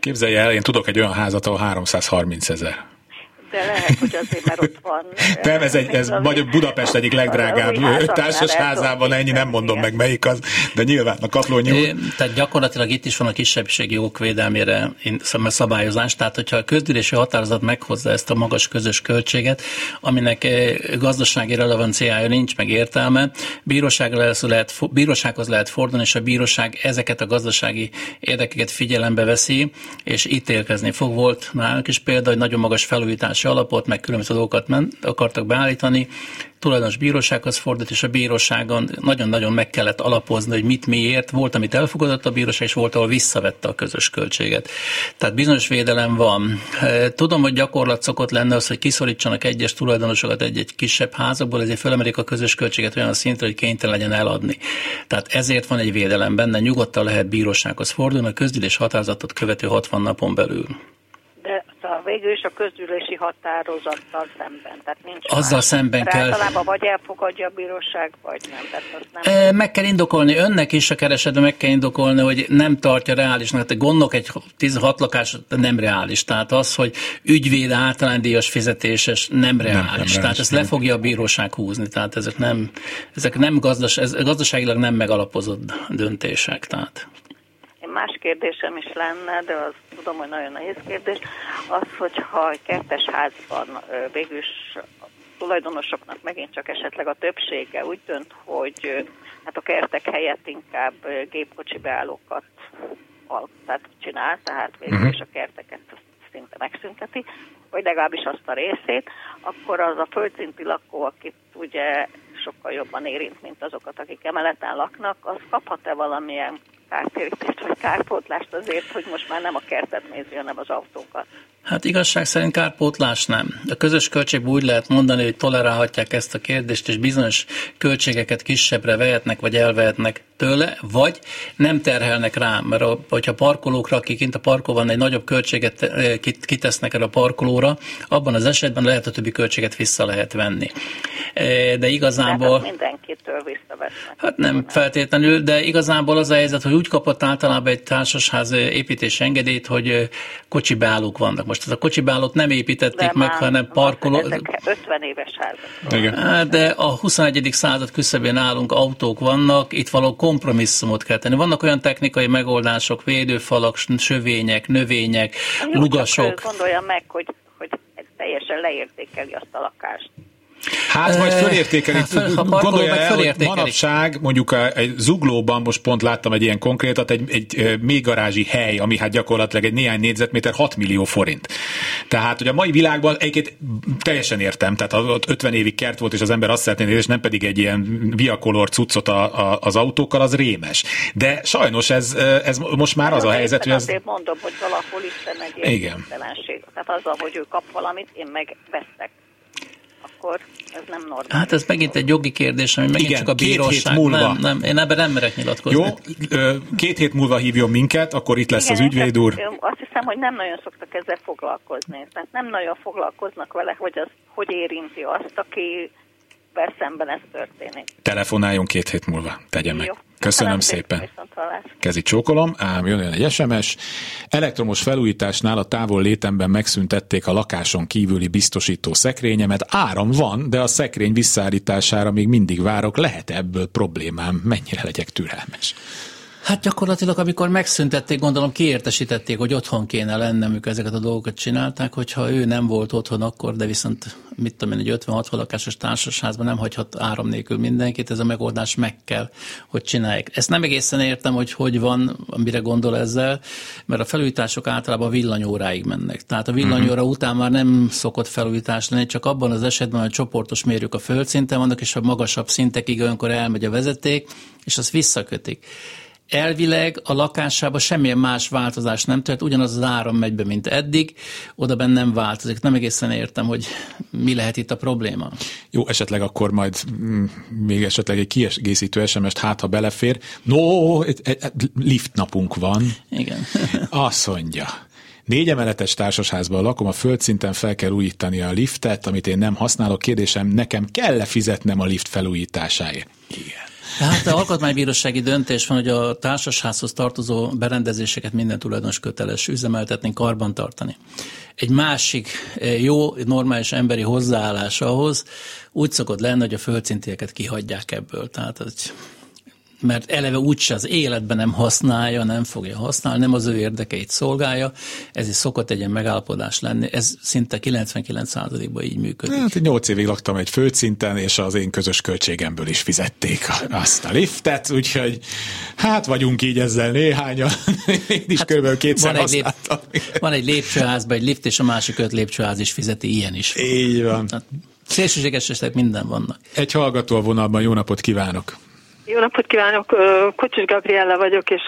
Képzelje el, én tudok egy olyan házat, ahol 330 ezer de lehet, hogy azért, mert ott van. [laughs] Nem, ez, egy, ez vagy Budapest egyik legdrágább társasházában, ennyi nem mondom meg melyik az, de nyilván a kaplónyú. Tehát gyakorlatilag itt is van a kisebbségi jogok védelmére szabályozás, tehát hogyha a közgyűlési határozat meghozza ezt a magas közös költséget, aminek eh, gazdasági relevanciája nincs, meg értelme, bírósághoz lehet, bírósághoz lehet fordulni, és a bíróság ezeket a gazdasági érdekeket figyelembe veszi, és ítélkezni fog. Volt nálunk is példa, hogy nagyon magas felújítás tárgyalási alapot, meg különböző dolgokat ment, akartak beállítani, tulajdonos bírósághoz fordult, és a bíróságon nagyon-nagyon meg kellett alapozni, hogy mit miért. Volt, amit elfogadott a bíróság, és volt, ahol visszavette a közös költséget. Tehát bizonyos védelem van. Tudom, hogy gyakorlat szokott lenne az, hogy kiszorítsanak egyes tulajdonosokat egy-egy kisebb házakból, ezért fölemelik a közös költséget olyan szintre, hogy kénytelen legyen eladni. Tehát ezért van egy védelem benne, nyugodtan lehet bírósághoz fordulni, a közgyűlés határozatot követő 60 napon belül végül is a közgyűlési határozattal szemben. Tehát nincs Azzal más. szemben kell. Általában vagy elfogadja a bíróság, vagy nem. Tehát nem e, meg kell indokolni, önnek is a keresetben meg kell indokolni, hogy nem tartja reálisnak. Tehát gondok egy 16 lakás nem reális. Tehát az, hogy ügyvéd általánydíjas fizetéses nem reális. Nem, nem tehát reális, ezt nem. le fogja a bíróság húzni. Tehát ezek nem, ezek nem gazdas, ez gazdaságilag nem megalapozott döntések. Tehát más kérdésem is lenne, de az tudom, hogy nagyon nehéz kérdés, az, hogyha egy kertes házban végül tulajdonosoknak megint csak esetleg a többsége úgy dönt, hogy hát a kertek helyett inkább gépkocsi beállókat tehát csinál, tehát végül mhm. is a kerteket szinte megszünteti, vagy legalábbis azt a részét, akkor az a földszinti lakó, akit ugye sokkal jobban érint, mint azokat, akik emeleten laknak, az kaphat-e valamilyen kártérítést vagy kárpótlást azért, hogy most már nem a kertet nézi, hanem az autókat. Hát igazság szerint kárpótlás nem. A közös költségben úgy lehet mondani, hogy tolerálhatják ezt a kérdést, és bizonyos költségeket kisebbre vehetnek, vagy elvehetnek tőle, vagy nem terhelnek rá, mert a, hogyha parkolókra, akik kint a parkolóban egy nagyobb költséget eh, kitesznek erre a parkolóra, abban az esetben lehet a többi költséget vissza lehet venni. Eh, de igazából... Hát mindenkitől visszavesznek. Hát nem feltétlenül, de igazából az a helyzet, hogy úgy kapott általában egy társasház építés engedélyt, hogy kocsi beállók vannak. Most ez a kocsi beállót nem építették de meg, hanem parkoló... Ezek 50 éves házak. Igen. Hát, de a 21. század küszöbén állunk, autók vannak, itt való kompromisszumot kell tenni. Vannak olyan technikai megoldások, védőfalak, sövények, növények, Jó, lugasok. Gondolja meg, hogy, hogy teljesen leértékeli azt a lakást. Hát, vagy fölértékeli. Hát, gondolja el, hogy manapság mondjuk egy zuglóban most pont láttam egy ilyen konkrétat, egy, egy mélygarázsi hely, ami hát gyakorlatilag egy néhány négyzetméter 6 millió forint. Tehát, hogy a mai világban egyébként teljesen értem, tehát ott 50 évig kert volt, és az ember azt szeretné, és nem pedig egy ilyen viakolor cuccot a, a, az autókkal, az rémes. De sajnos ez, ez most már az a helyzet, hogy ez... Azért mondom, hogy valahol is egy Igen. Tehát azzal, hogy ő kap valamit, én meg veszek akkor ez nem normális. Hát ez megint egy jogi kérdés, ami megint Igen, csak a bíróság. Két hét múlva. Nem, nem, én ebben nem merek nyilatkozni. Jó, két hét múlva hívjon minket, akkor itt lesz Igen, az ügyvéd úr. Azt hiszem, hogy nem nagyon szoktak ezzel foglalkozni. Tehát nem nagyon foglalkoznak vele, hogy az hogy érinti azt, aki szemben ez történik. Telefonáljon két hét múlva, tegye meg. Jó. Köszönöm szépen. Kezi csókolom, ám jön egy SMS. Elektromos felújításnál a távol létemben megszüntették a lakáson kívüli biztosító szekrényemet. Áram van, de a szekrény visszaállítására még mindig várok. Lehet ebből problémám? Mennyire legyek türelmes? Hát gyakorlatilag, amikor megszüntették, gondolom kiértesítették, hogy otthon kéne lennem, amikor ezeket a dolgokat csinálták, hogyha ő nem volt otthon akkor, de viszont mit tudom én, egy 56 lakásos társasházban nem hagyhat áram nélkül mindenkit, ez a megoldás meg kell, hogy csinálják. Ezt nem egészen értem, hogy hogy van, mire gondol ezzel, mert a felújítások általában villanyóráig mennek. Tehát a villanyóra uh-huh. után már nem szokott felújítás lenni, csak abban az esetben, hogy csoportos mérők a földszinten vannak, és a magasabb szintekig olyankor elmegy a vezeték, és azt visszakötik elvileg a lakásába semmilyen más változás nem tört, ugyanaz az áram megy be, mint eddig, oda benne nem változik. Nem egészen értem, hogy mi lehet itt a probléma. Jó, esetleg akkor majd mm, még esetleg egy kiegészítő SMS-t, hát ha belefér. No, lift napunk van. Igen. [laughs] Azt mondja. Négy emeletes társasházban lakom, a földszinten fel kell újítani a liftet, amit én nem használok. Kérdésem, nekem kell-e fizetnem a lift felújításáért? Igen. Hát a alkotmánybírósági döntés van, hogy a társasházhoz tartozó berendezéseket minden tulajdonos köteles üzemeltetni, karbantartani. Egy másik eh, jó, normális emberi hozzáállás ahhoz úgy szokott lenni, hogy a földszintieket kihagyják ebből. Tehát hogy mert eleve úgyse az életben nem használja, nem fogja használni, nem az ő érdekeit szolgálja, ez is szokott egy ilyen megállapodás lenni, ez szinte 99%-ban így működik. Hát 8 évig laktam egy földszinten, és az én közös költségemből is fizették azt a liftet, úgyhogy hát vagyunk így ezzel néhányan, [laughs] én is hát kb. kétszer van egy, lép, van egy lépcsőházban egy lift, és a másik öt lépcsőház is fizeti, ilyen is. Így van. Hát, szélsőséges esetek minden vannak. Egy hallgató a vonalban, jó napot kívánok! Jó napot kívánok, Kocsis Gabriella vagyok, és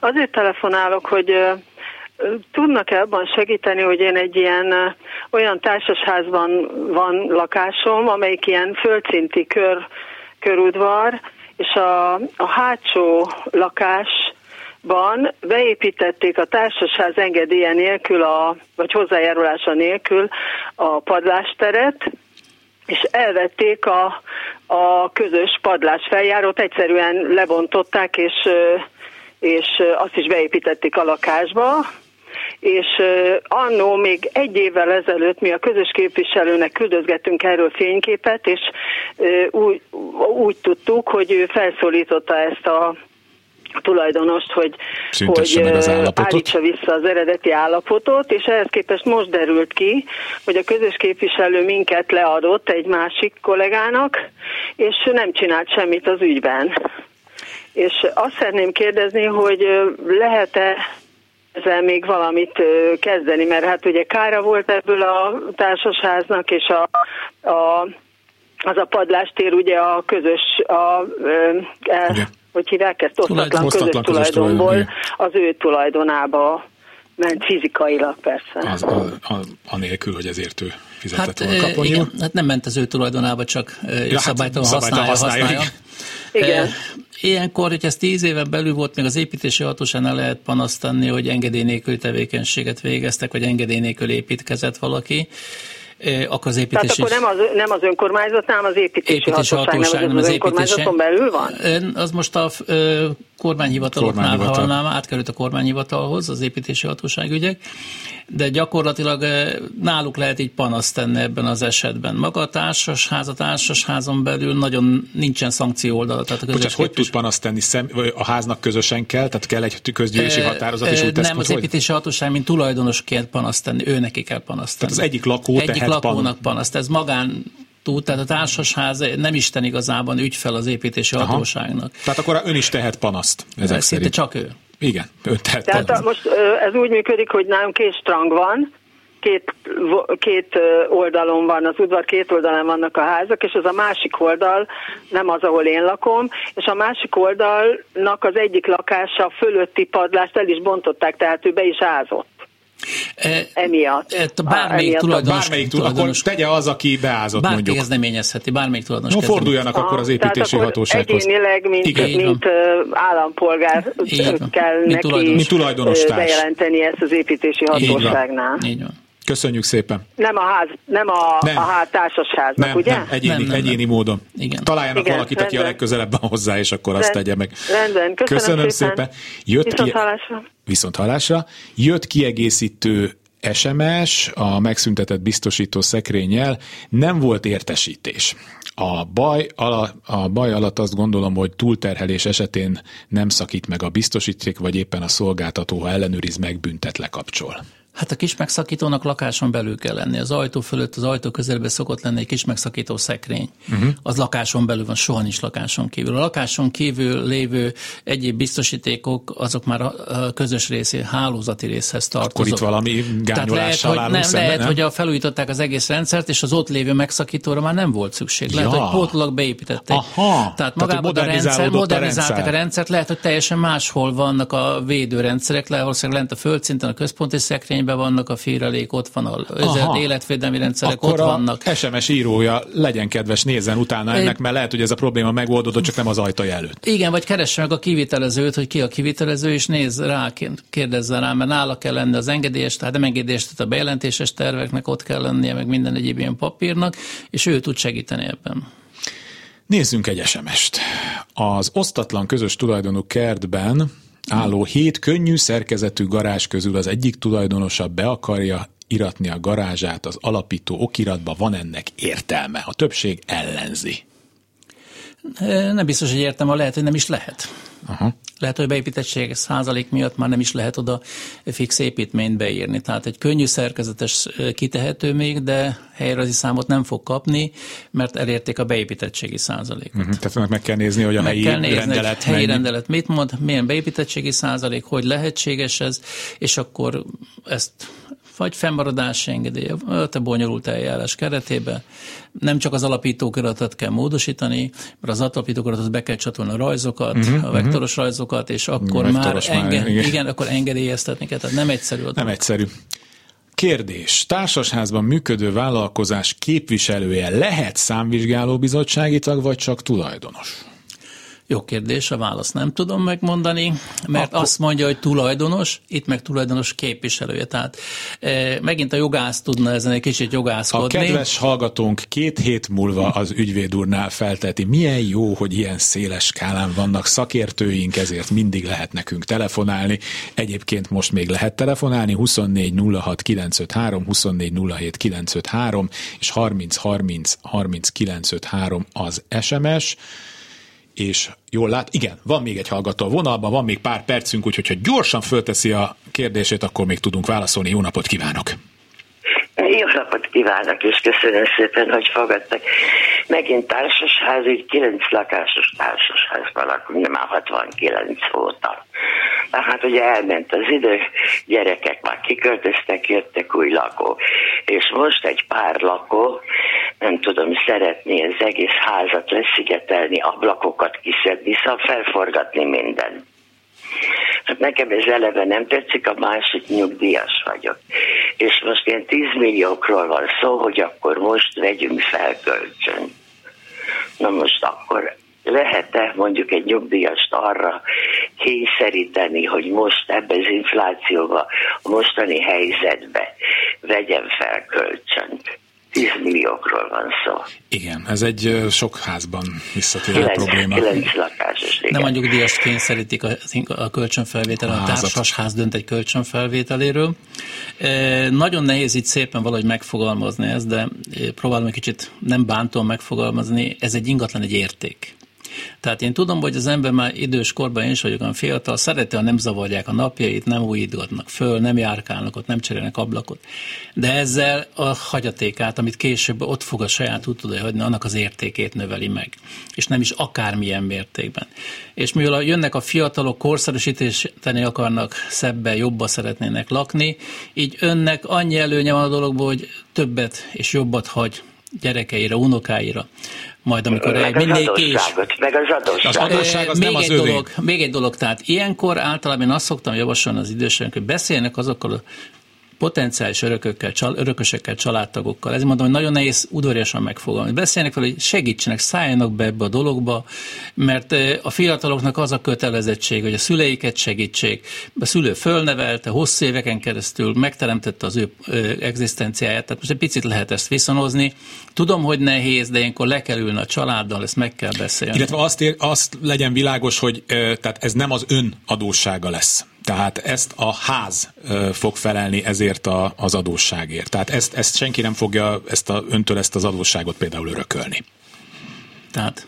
azért telefonálok, hogy tudnak-e abban segíteni, hogy én egy ilyen olyan társasházban van lakásom, amelyik ilyen földszinti kör, körudvar, és a, a hátsó lakásban beépítették a társasház engedélye nélkül, a, vagy hozzájárulása nélkül a padlásteret, és elvették a, a közös padlás feljárót, egyszerűen lebontották, és, és azt is beépítették a lakásba, és annó még egy évvel ezelőtt mi a közös képviselőnek küldözgettünk erről fényképet, és úgy, úgy tudtuk, hogy ő felszólította ezt a tulajdonost, hogy, hogy állítsa vissza az eredeti állapotot, és ehhez képest most derült ki, hogy a közös képviselő minket leadott egy másik kollégának, és nem csinált semmit az ügyben. És azt szeretném kérdezni, hogy lehet-e ezzel még valamit kezdeni, mert hát ugye kára volt ebből a társasháznak, és a, a az a padlástér ugye a közös, a, a, a hogy hívják ezt, osztatlan közös, közös tulajdonból tulajdon, az ő tulajdonába ment fizikailag persze. Az, a, a, anélkül, hogy ezért ő fizetett hát, volna kapni. Igen, hát nem ment az ő tulajdonába, csak ja, szabálytalan hát, használja. használja, használja. Igen. Ilyenkor, hogy ez tíz éven belül volt, még az építési hatóságnál lehet panaszt tenni, hogy engedély nélküli tevékenységet végeztek, vagy engedély nélkül építkezett valaki akkor az építési... Tehát akkor nem az, nem az önkormányzatnál, hanem az építési, építési hatóság, hatóság nem az, az önkormányzaton belül van? Az most a kormányhivataloknál Kormányhivatal. átkerült a kormányhivatalhoz, az építési hatóság ügyek, de gyakorlatilag náluk lehet így panaszt tenni ebben az esetben. Maga a társasház, a társasházon belül nagyon nincsen szankció oldala. Tehát a Bocsánat, hogy tud panaszt tenni? Szem, a háznak közösen kell? Tehát kell egy közgyűlési határozat, és úgy Nem, az építési hatóság, mint tulajdonosként panaszt tenni, ő neki kell panaszt tenni. Tehát az egyik lakó egyik tehet lakónak pan... panaszt. Ez magán tud, tehát a társasház nem Isten igazában ügyfel az építési Aha. hatóságnak. Tehát akkor ön is tehet panaszt. Ezek szerint. csak ő. Igen, ön tehet Tehát panaszt. most ez úgy működik, hogy nálunk két strang van, két, két oldalon van, az udvar két oldalon vannak a házak, és az a másik oldal, nem az, ahol én lakom, és a másik oldalnak az egyik lakása fölötti padlást el is bontották, tehát ő be is ázott. E, emiatt. E, bármelyik tulajdonos, bármelyik tulajdonos, akkor tegye az, aki beázott bárki mondjuk. kezdeményezheti, bármelyik tulajdonos no, forduljanak akkor az építési tehát hatósághoz. Egyénileg, mint, Igen, mint állampolgár kell mint neki tulajdonos. bejelenteni ezt az építési hatóságnál. Így van. Így van. Köszönjük szépen. Nem a ház, nem a, nem. a ház társasháznak, nem, ugye? Nem, egyéni, nem, nem, egyéni nem. módon. Igen. Találjanak Igen, valakit, rendben. aki a legközelebb van hozzá, és akkor azt tegye meg. Rendben, köszönöm, köszönöm szépen. szépen. Jött Viszont hallásra. Viszont hallásra. Jött kiegészítő SMS a megszüntetett biztosító szekrényel nem volt értesítés. A baj, ala, a baj alatt azt gondolom, hogy túlterhelés esetén nem szakít meg a biztosíték, vagy éppen a szolgáltató, ha ellenőriz, megbüntet, lekapcsol. Hát a kis megszakítónak lakáson belül kell lenni. Az ajtó fölött, az ajtó közelbe szokott lenni egy kis megszakító szekrény. Uh-huh. Az lakáson belül van, soha nincs lakáson kívül. A lakáson kívül lévő egyéb biztosítékok, azok már a közös részé, hálózati részhez tartoznak. Akkor itt valami gányolással lehet, hogy, nem, szemben, lehet, nem? hogy a felújították az egész rendszert, és az ott lévő megszakítóra már nem volt szükség. Lehet, ja. hogy pótlag beépítették. Aha. Tehát magában a rendszer, modernizálták a, rendszer. a rendszert, lehet, hogy teljesen máshol vannak a védőrendszerek, lehet lent a földszinten a központi szekrény, igényben vannak a férelék, ott van az életvédelmi rendszerek, Akkor ott vannak. a SMS írója legyen kedves, nézzen utána ennek, mert lehet, hogy ez a probléma megoldódott, csak nem az ajtaja előtt. Igen, vagy keresse meg a kivitelezőt, hogy ki a kivitelező, és nézz rá, kérdezze rá, mert nála kell lenni az engedélyes, tehát nem engedélyes, tehát a bejelentéses terveknek ott kell lennie, meg minden egyéb ilyen papírnak, és ő tud segíteni ebben. Nézzünk egy SMS-t. Az osztatlan közös tulajdonú kertben álló hét könnyű szerkezetű garázs közül az egyik tulajdonosa be akarja iratni a garázsát az alapító okiratba, van ennek értelme. A többség ellenzi. Nem biztos, hogy értem, a lehet, hogy nem is lehet. Aha. Lehet, hogy beépítettség százalék miatt már nem is lehet oda fix építményt beírni. Tehát egy könnyű szerkezetes kitehető még, de helyrezi számot nem fog kapni, mert elérték a beépítettségi százalékot. Uh-huh. Tehát meg kell nézni, hogy a meg helyi kell nézni, rendelet helyi rendelet mit mond, milyen beépítettségi százalék, hogy lehetséges ez, és akkor ezt vagy fennmaradási engedély, a bonyolult eljárás keretében. Nem csak az alapítókiratot kell módosítani, mert az alapítókiratot be kell csatolni a rajzokat, uh-huh, a vektoros uh-huh. rajzokat, és akkor már, enge- már igen. igen, akkor engedélyeztetni kell. Tehát nem egyszerű. Nem egyszerű. Kérdés. Társasházban működő vállalkozás képviselője lehet számvizsgálóbizottsági tag, vagy csak tulajdonos? Jó kérdés, a választ nem tudom megmondani, mert Akkor... azt mondja, hogy tulajdonos, itt meg tulajdonos képviselője. Tehát e, megint a jogász tudna ezen egy kicsit jogászkodni. A kedves hallgatónk két hét múlva az ügyvéd úrnál felteti, milyen jó, hogy ilyen széles skálán vannak szakértőink, ezért mindig lehet nekünk telefonálni. Egyébként most még lehet telefonálni 24 06 953, 24 07 953 és 30 30 30 953 az SMS és jól lát, igen, van még egy hallgató a vonalban, van még pár percünk, úgyhogy ha gyorsan fölteszi a kérdését, akkor még tudunk válaszolni. Jó napot kívánok! Jó napot kívánok, és köszönöm szépen, hogy fogadtak. Megint társasház, így 9 lakásos társasházban lakunk, már 69 óta. Tehát ugye elment az idő, gyerekek már kiköltöztek, jöttek új lakó. És most egy pár lakó, nem tudom, szeretné az egész házat leszigetelni, ablakokat kiszedni, szóval felforgatni mindent. Hát nekem ez eleve nem tetszik, a másik nyugdíjas vagyok. És most ilyen 10 milliókról van szó, hogy akkor most vegyünk fel kölcsön. Na most akkor lehet-e mondjuk egy nyugdíjast arra kényszeríteni, hogy most ebbe az inflációba, a mostani helyzetbe vegyen fel kölcsönt? 10 milliókról van szó. Igen, ez egy sok házban visszatérő probléma. 9 lakásos, igen. Nem mondjuk díjast kényszerítik a, a kölcsönfelvétel, a, a társasház dönt egy kölcsönfelvételéről. E, nagyon nehéz itt szépen valahogy megfogalmazni ezt, de próbálom egy kicsit nem bántóan megfogalmazni, ez egy ingatlan, egy érték. Tehát én tudom, hogy az ember már idős korban én is vagyok olyan fiatal, szereti, ha nem zavarják a napjait, nem újítgatnak föl, nem járkálnak ott, nem cserélnek ablakot. De ezzel a hagyatékát, amit később ott fog a saját útudai hagyni, annak az értékét növeli meg. És nem is akármilyen mértékben. És mivel jönnek a fiatalok, korszerűsíteni akarnak, szebben, jobban szeretnének lakni, így önnek annyi előnye van a dologból, hogy többet és jobbat hagy gyerekeire, unokáira majd amikor meg mindig kés. Meg az adósság. Az adósság az még nem az egy dolog, Még egy dolog, tehát ilyenkor általában én azt szoktam javasolni az időseink, hogy beszéljenek azokkal a potenciális örökökkel, csal, örökösekkel, családtagokkal. Ez mondom, hogy nagyon nehéz udvariasan megfogalmazni. Beszélnek fel, hogy segítsenek, szálljanak be ebbe a dologba, mert a fiataloknak az a kötelezettség, hogy a szüleiket segítsék. A szülő fölnevelte, hosszú éveken keresztül megteremtette az ő egzisztenciáját, tehát most egy picit lehet ezt viszonozni. Tudom, hogy nehéz, de ilyenkor le kell ülni a családdal, ezt meg kell beszélni. Illetve azt, ér, azt legyen világos, hogy tehát ez nem az ön adóssága lesz. Tehát ezt a ház fog felelni ezért a, az adósságért. Tehát ezt, ezt senki nem fogja ezt a, öntől ezt az adósságot például örökölni. Tehát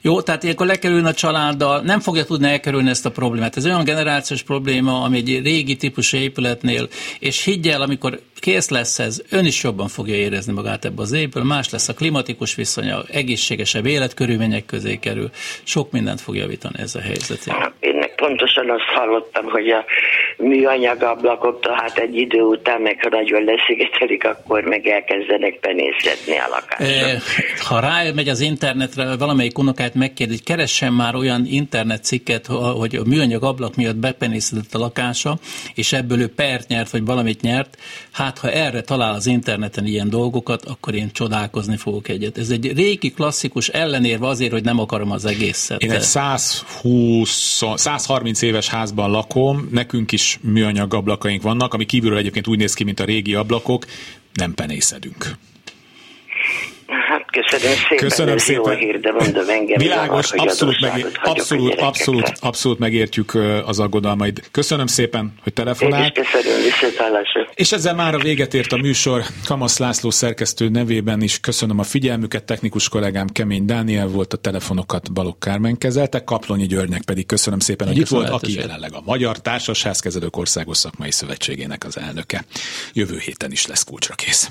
jó, tehát ilyenkor le kell ülni a családdal, nem fogja tudni elkerülni ezt a problémát. Ez olyan generációs probléma, ami egy régi típusú épületnél, és higgyel, amikor kész lesz ez, ön is jobban fogja érezni magát ebbe az épül, más lesz a klimatikus viszonya, egészségesebb életkörülmények közé kerül, sok mindent fog javítani ez a helyzet. Pontosan azt hallottam, hogy a műanyag ablakok, tehát egy idő után, meg ha nagyon leszigetelik, akkor meg elkezdenek penészetni a lakást. Ha rámegy az internetre, valamelyik unokát megkérdezi, hogy keressen már olyan internetcikket, hogy a műanyag ablak miatt bepenészedett a lakása, és ebből ő pert nyert, vagy valamit nyert, hát ha erre talál az interneten ilyen dolgokat, akkor én csodálkozni fogok egyet. Ez egy régi klasszikus ellenérve azért, hogy nem akarom az egészet. Én egy 120, 130 éves házban lakom, nekünk is műanyag ablakaink vannak, ami kívülről egyébként úgy néz ki, mint a régi ablakok, nem penészedünk. Hát köszönöm szépen, köszönöm ez szépen. jó hír, de mondom engem Világos, zavar, abszolút, megér, abszolút, abszolút, abszolút megértjük az aggodalmaid. Köszönöm szépen, hogy telefonált. Én is köszönöm, viszontlátásra. És ezzel már a véget ért a műsor. Kamasz László szerkesztő nevében is köszönöm a figyelmüket. Technikus kollégám Kemény Dániel volt, a telefonokat Balok Kármen kezelte, Kaplonyi Györgynek pedig köszönöm szépen, hogy itt volt, aki jelenleg a Magyar Társasházkezelők Országos Szakmai Szövetségének az elnöke. Jövő héten is lesz kulcsra kész.